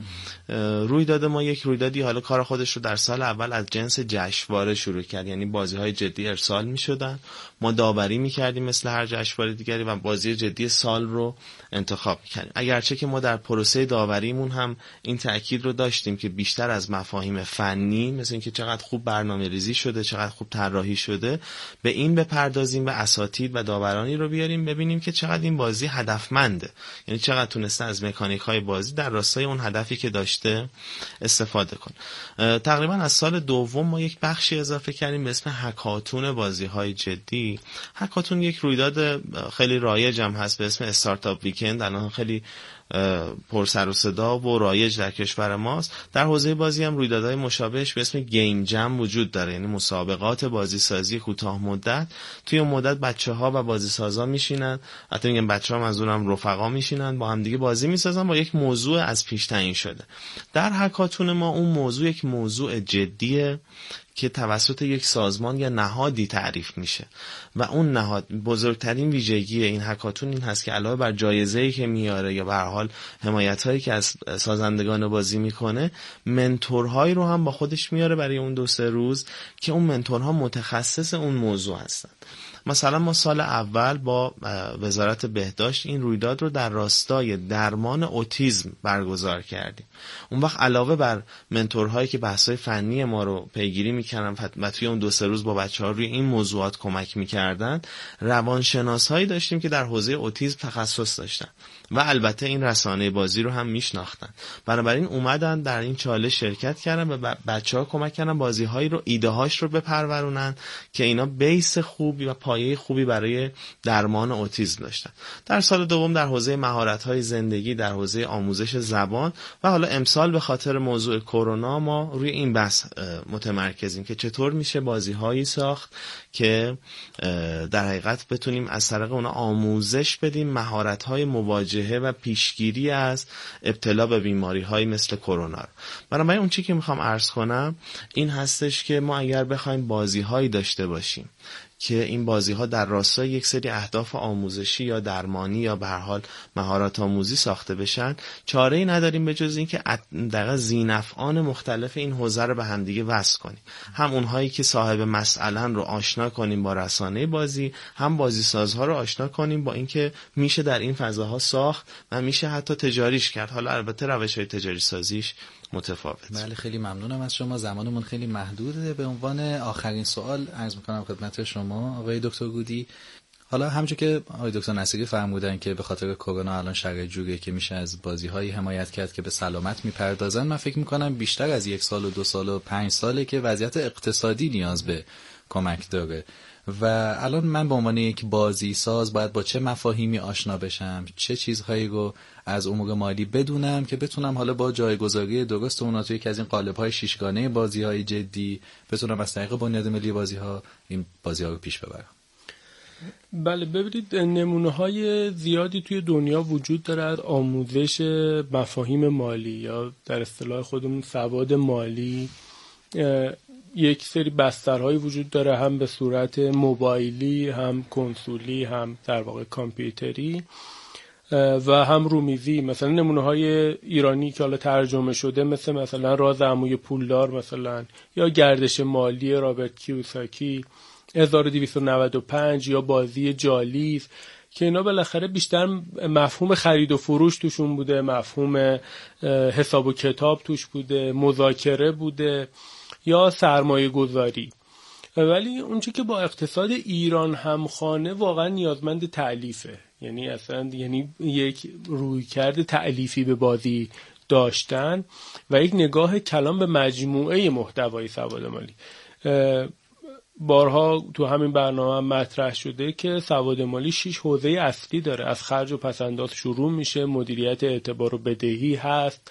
رویداد ما یک رویدادی حالا کار خودش رو در سال اول از جنس جشنواره شروع کرد. یعنی بازی های جدی ارسال می شدن ما داوری می کردیم مثل هر جشنواره دیگری و بازی جدی سال رو انتخاب می کردیم اگرچه که ما در پروسه داوریمون هم این تاکید رو داشتیم که بیشتر از مفاهیم فنی مثل اینکه چقدر خوب برنامه ریزی شده چقدر خوب طراحی شده به این بپردازیم به اساتید و داور نگرانی رو بیاریم ببینیم که چقدر این بازی هدفمنده. یعنی چقدر تونسته از مکانیک های بازی در راستای اون هدفی که داشته استفاده کن. تقریبا از سال دوم ما یک بخشی اضافه کردیم به اسم هکاتون بازی های جدی. هکاتون یک رویداد خیلی رایج هم هست به اسم استارتاپ ویکند الان خیلی پر سر و صدا و رایج در کشور ماست. در حوزه بازی هم رویدادهای مشابهش به اسم گیم جم وجود داره. یعنی مسابقات بازی سازی کوتاه مدت. توی اون مدت بچه ها و بازی سازا میشینن. حتی میگم بچه ها منظورم رفقا میشینن. با هم دیگه بازی می‌سازن. با یک موضوع از پیش تعیین شده. در هکاتون ما اون موضوع یک موضوع جدیه. که توسط یک سازمان یا نهادی تعریف میشه. و اون نهاد بزرگترین ویژگی این هکاتون این هست که علاوه بر جایزه ای که میاره یا به حال حمایت هایی که از سازندگان بازی می‌کنه منتورهایی رو هم با خودش میاره برای اون دو سه روز که اون منتورها متخصص اون موضوع هستن. مثلا ما سال اول با وزارت بهداشت این رویداد رو در راستای درمان اوتیزم برگزار کردیم. اون وقت علاوه بر منتورهایی که بحثای فنی ما رو پیگیری می‌کردن و توی اون دو سه روز با بچه ها روی این موضوعات کمک می‌کردن روانشناس هایی داشتیم که در حوزه اوتیزم تخصص داشتن و البته این رسانه بازی رو هم میشناختن. بنابراین اومدن در این چاله شرکت کردن و بچه ها کمک کردن بازی هایی رو ایده هاش رو بپرورونن که اینا بیس خوبی و پایه خوبی برای درمان اوتیزم داشتن. در سال دوم در حوزه مهارت زندگی در حوزه آموزش زبان و حالا امسال به خاطر موضوع کرونا ما روی این بحث متمرکزیم که چطور میشه بازی هایی ساخت که در حقیقت بتونیم از طریق اونا آموزش بدیم مهارت های مواجهه و پیشگیری از ابتلا به بیماری های مثل کرونا رو. بنابراین اون چی که می‌خوام عرض کنم این هستش که ما اگر بخوایم بازی هایی داشته باشیم که این بازی ها در راستای یک سری اهداف آموزشی یا درمانی یا به هر حال مهارت آموزی ساخته بشن. چاره ای نداریم به جز اینکه دقیقا زینفعان مختلف این حوزه رو به همدیگه وصل کنیم. هم اونهایی که صاحب مسئله رو آشنا کنیم با رسانه بازی هم بازی سازها رو آشنا کنیم با اینکه میشه در این فضاها ساخت و میشه حتی تجاریش کرد. حالا البته روش های تجاری سازیش متفاوت. بله خیلی ممنونم از شما. زمانمون خیلی محدوده. به عنوان آخرین سوال عرض می‌کنم خدمت شما آقای دکتر گودی. حالا همچون که آقای دکتر نصیری فرمودن که به خاطر کرونا الان شرایط جوریه که میشه از بازی هایی حمایت کرد که به سلامت می‌پردازن من فکر می‌کنم بیشتر از یک سال و دو سال و پنج ساله که وضعیت اقتصادی نیاز به کمک داره. و الان من به عنوان یک بازی ساز باید با چه مفاهیمی آشنا بشم؟ چه چیزهایی رو از امور مالی بدونم که بتونم حالا با جایگذاری درست اونا توی یکی از این قالب های شیشگانه بازی های جدی بتونم از طریق بنیاد ملی بازی ها این بازی ها رو پیش ببرم. بله ببینید نمونه های زیادی توی دنیا وجود دارد. آموزش مفاهیم مالی یا در اصطلاح خودمون سواد مالی یک سری بسترهایی وجود داره هم به صورت موبایلی هم کنسولی هم در واقع کامپیوتری و هم رومیزی. مثلا نمونه های ایرانی که حالا ترجمه شده مثل مثلا راز عموی پولدار مثلا یا گردش مالی رابرت کیوساکی 1295 یا بازی جالیز که اینا بالاخره بیشتر مفهوم خرید و فروش توشون بوده مفهوم حساب و کتاب توش بوده مذاکره بوده. یا سرمایه گذاری ولی اونچه که با اقتصاد ایران همخانه واقعا نیازمند تعلیفه. یعنی اصلا یعنی یک رویکرد تعلیفی به بازی داشتن و یک نگاه کلام به مجموعه محتوای سواد مالی. بارها تو همین برنامه مطرح شده که سواد مالی شیش حوزه اصلی داره. از خرج و پسنداز شروع میشه مدیریت اعتبار و بدهی هست.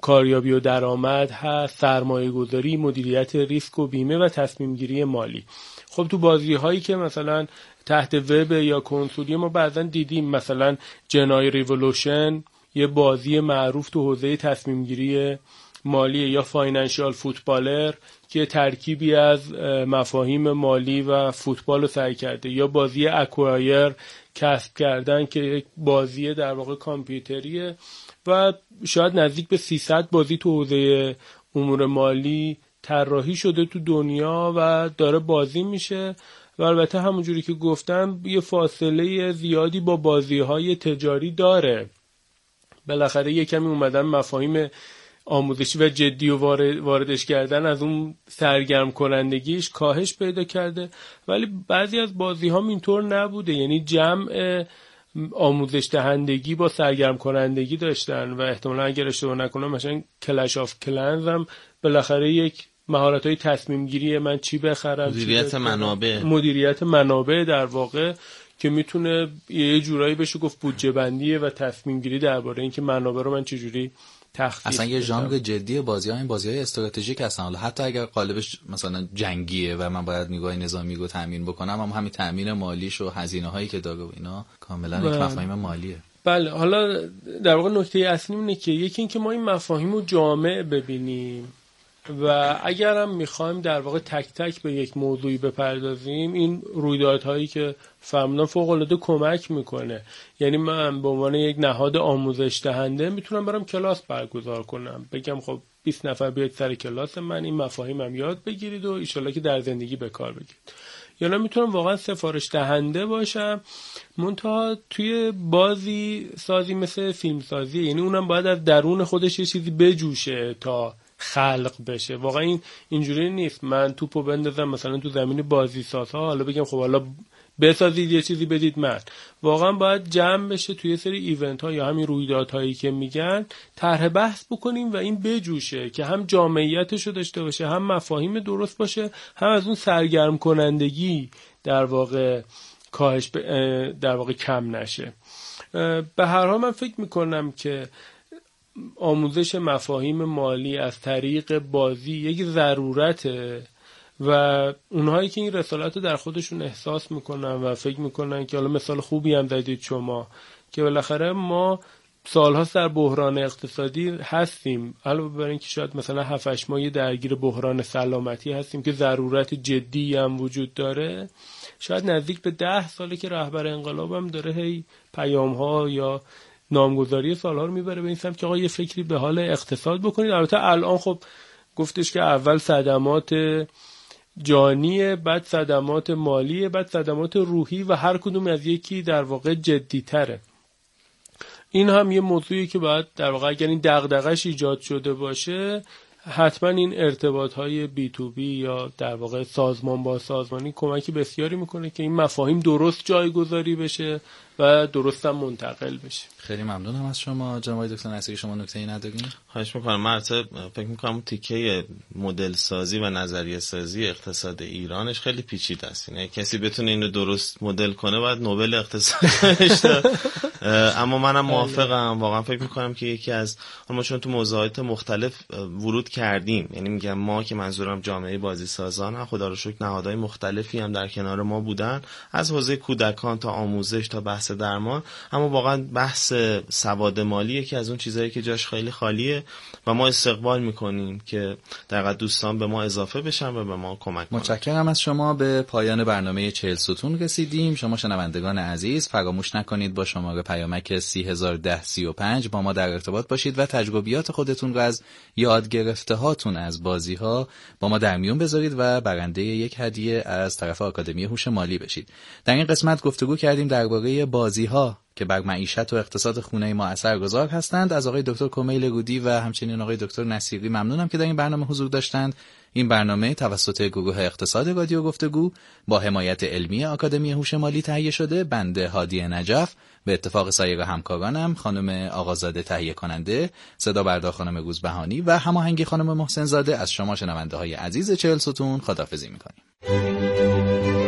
کاریابی و درآمد هست سرمایه گذاری مدیریت ریسک و بیمه و تصمیم گیری مالی. خب تو بازی هایی که مثلا تحت وب یا کنسولی ما بعضا دیدیم مثلا جنای ریولوشن یه بازی معروف تو حوزه تصمیم گیری مالی یا Financial Football که ترکیبی از مفاهیم مالی و فوتبال رو سعی کرده. یا بازی Acquire کسب کردن که یک بازی در واقع کامپیوتریه و شاید نزدیک به 300 بازی تو حوزه امور مالی طراحی شده تو دنیا و داره بازی میشه. و البته همونجوری که گفتم یه فاصله زیادی با بازی های تجاری داره. بالاخره یه کمی اومدن مفاهیم آموزشی و جدی و واردش کردن از اون سرگرم کنندگیش کاهش پیدا کرده. ولی بعضی از بازی اینطور نبوده. یعنی جمع آموزش دهندگی با سرگرم کنندگی داشتن و احتمالا اگر اشتباه نکنم مثلا کلش آف کلنز هم بالاخره یک مهارت های تصمیم گیری من چی بخرم مدیریت منابع. مدیریت منابع در واقع که می‌تونه یه جورایی بشه گفت بودجه بندیه و تصمیم گیری درباره اینکه منابع رو من چجوری اصلا یه ژانر جدی بازی ها این بازی های استراتژیک هستن. حالا حتی اگر قالبش مثلا جنگیه و من باید نگاه نظامی رو تامین بکنم اما همین تامین مالیش و هزینه هایی که داره و اینا کاملا یک بله. مفاهیم مالیه. بله حالا در واقع نکته اصلی اینه که یکی اینکه ما این مفاهیم رو جامع ببینیم. و اگر هم می‌خوایم در واقع تک تک به یک موضوعی بپردازیم این رویدادهایی که فرمودن فوق العاده کمک می‌کنه. یعنی من به عنوان یک نهاد آموزش دهنده می‌تونم برم کلاس برگزار کنم. بگم خب 20 نفر بیاید سر کلاس من این مفاهیمم یاد بگیرید و ایشالله که در زندگی به کار بگیرید. یا نه می‌تونم واقعا سفارش دهنده باشم منتها توی بازی سازی مثل فیلم سازی یعنی اونم باید از درون خودش یه چیزی بجوشه تا خلق بشه. واقعا این اینجوری نیست. من توپو بندازم مثلا تو زمین بازی سازها حالا بگم خب حالا بسازید یه چیزی بدید من. واقعا باید جمع بشه توی سری ایونت ها یا همین رویدادهایی که میگن طرح بحث بکنیم و این بجوشه که هم جامعیتش رو داشته باشه هم مفاهیم درست باشه هم از اون سرگرم کنندگی در واقع کاهش در واقع کم نشه. به هر حال من فکر می‌کنم که آموزش مفاهیم مالی از طریق بازی یک ضرورته و اونهایی که این رسالت رو در خودشون احساس می‌کنن و فکر می‌کنن که حالا مثال خوبی هم دادید شما که بالاخره ما سالها در بحران اقتصادی هستیم علاوه بر اینکه شاید مثلا 7 ماه درگیر بحران سلامتی هستیم که ضرورت جدی هم وجود داره شاید نزدیک به ده ساله که رهبر انقلابم داره هی پیام ها یا نامگذاری سالها رو می‌بره به این سمت که آقا یه فکری به حال اقتصاد بکنید. البته الان خب گفتش که اول صدمات جانی بعد صدمات مالی بعد صدمات روحی و هر کدوم از یکی در واقع جدی تره این هم یه موضوعی که باید در واقع اگر این دغدغش ایجاد شده باشه حتما این ارتباط های بی تو بی یا در واقع سازمان با سازمانی کمکی بسیاری می‌کنه که این مفاهیم درست جایگذاری بشه. و درست هم منتقل بشه. خیلی ممنونم از شما. جناب دکتر نصیری شما نکته ای ندارین؟ خواهش می‌کنم. من فکر می‌کنم تیکه مدل سازی و نظریه سازی اقتصاد ایرانش خیلی پیچیده است. یعنی کسی بتونه اینو درست مدل کنه باید نوبل اقتصاد اما منم موافقم. واقعا فکر می‌کنم که یکی از ما چون تو موضوعات مختلف ورود کردیم یعنی میگم ما که منظورم جامعه بازی سازان خدا رو شکر نهادهای مختلفی هم در کنار ما بودن. از حوزه کودکان تا آموزش تا بحث درمان اما واقعا بحث سواد مالی یکی از اون چیزهایی که جاش خیلی خالیه و ما استقبال می‌کنیم که در دوستان به ما اضافه بشن و به ما کمک کنن. متشکرم از شما. به پایان برنامه چهل ستون رسیدیم. شما شنوندگان عزیز فراموش نکنید با شماره پیامک 301035 با ما در ارتباط باشید و تجربیات خودتون رو از یاد گرفته هاتون از بازی ها با ما در میون بذارید و برنده یک هدیه از طرف آکادمی هوش مالی بشید. در این قسمت گفتگو کردیم درباره بازی ها که بر معیشت و اقتصاد خونه ما گذار هستند. از آقای دکتر کمیل رودی و همچنین آقای دکتر نصیری ممنونم که در این برنامه حضور داشتند. این برنامه توسط گروه اقتصاد رادیو گفتگو با حمایت علمی آکادمی هوش مالی تهیه شده. بنده هادی نجف. به اتفاق سایر همکارانم خانم آقازاده تهیه کننده صدا بردار خانم گوزبهانی و هماهنگی خانم محسن زاده از شما شنونده های عزیز چهل ستون خدافزی می‌کنیم.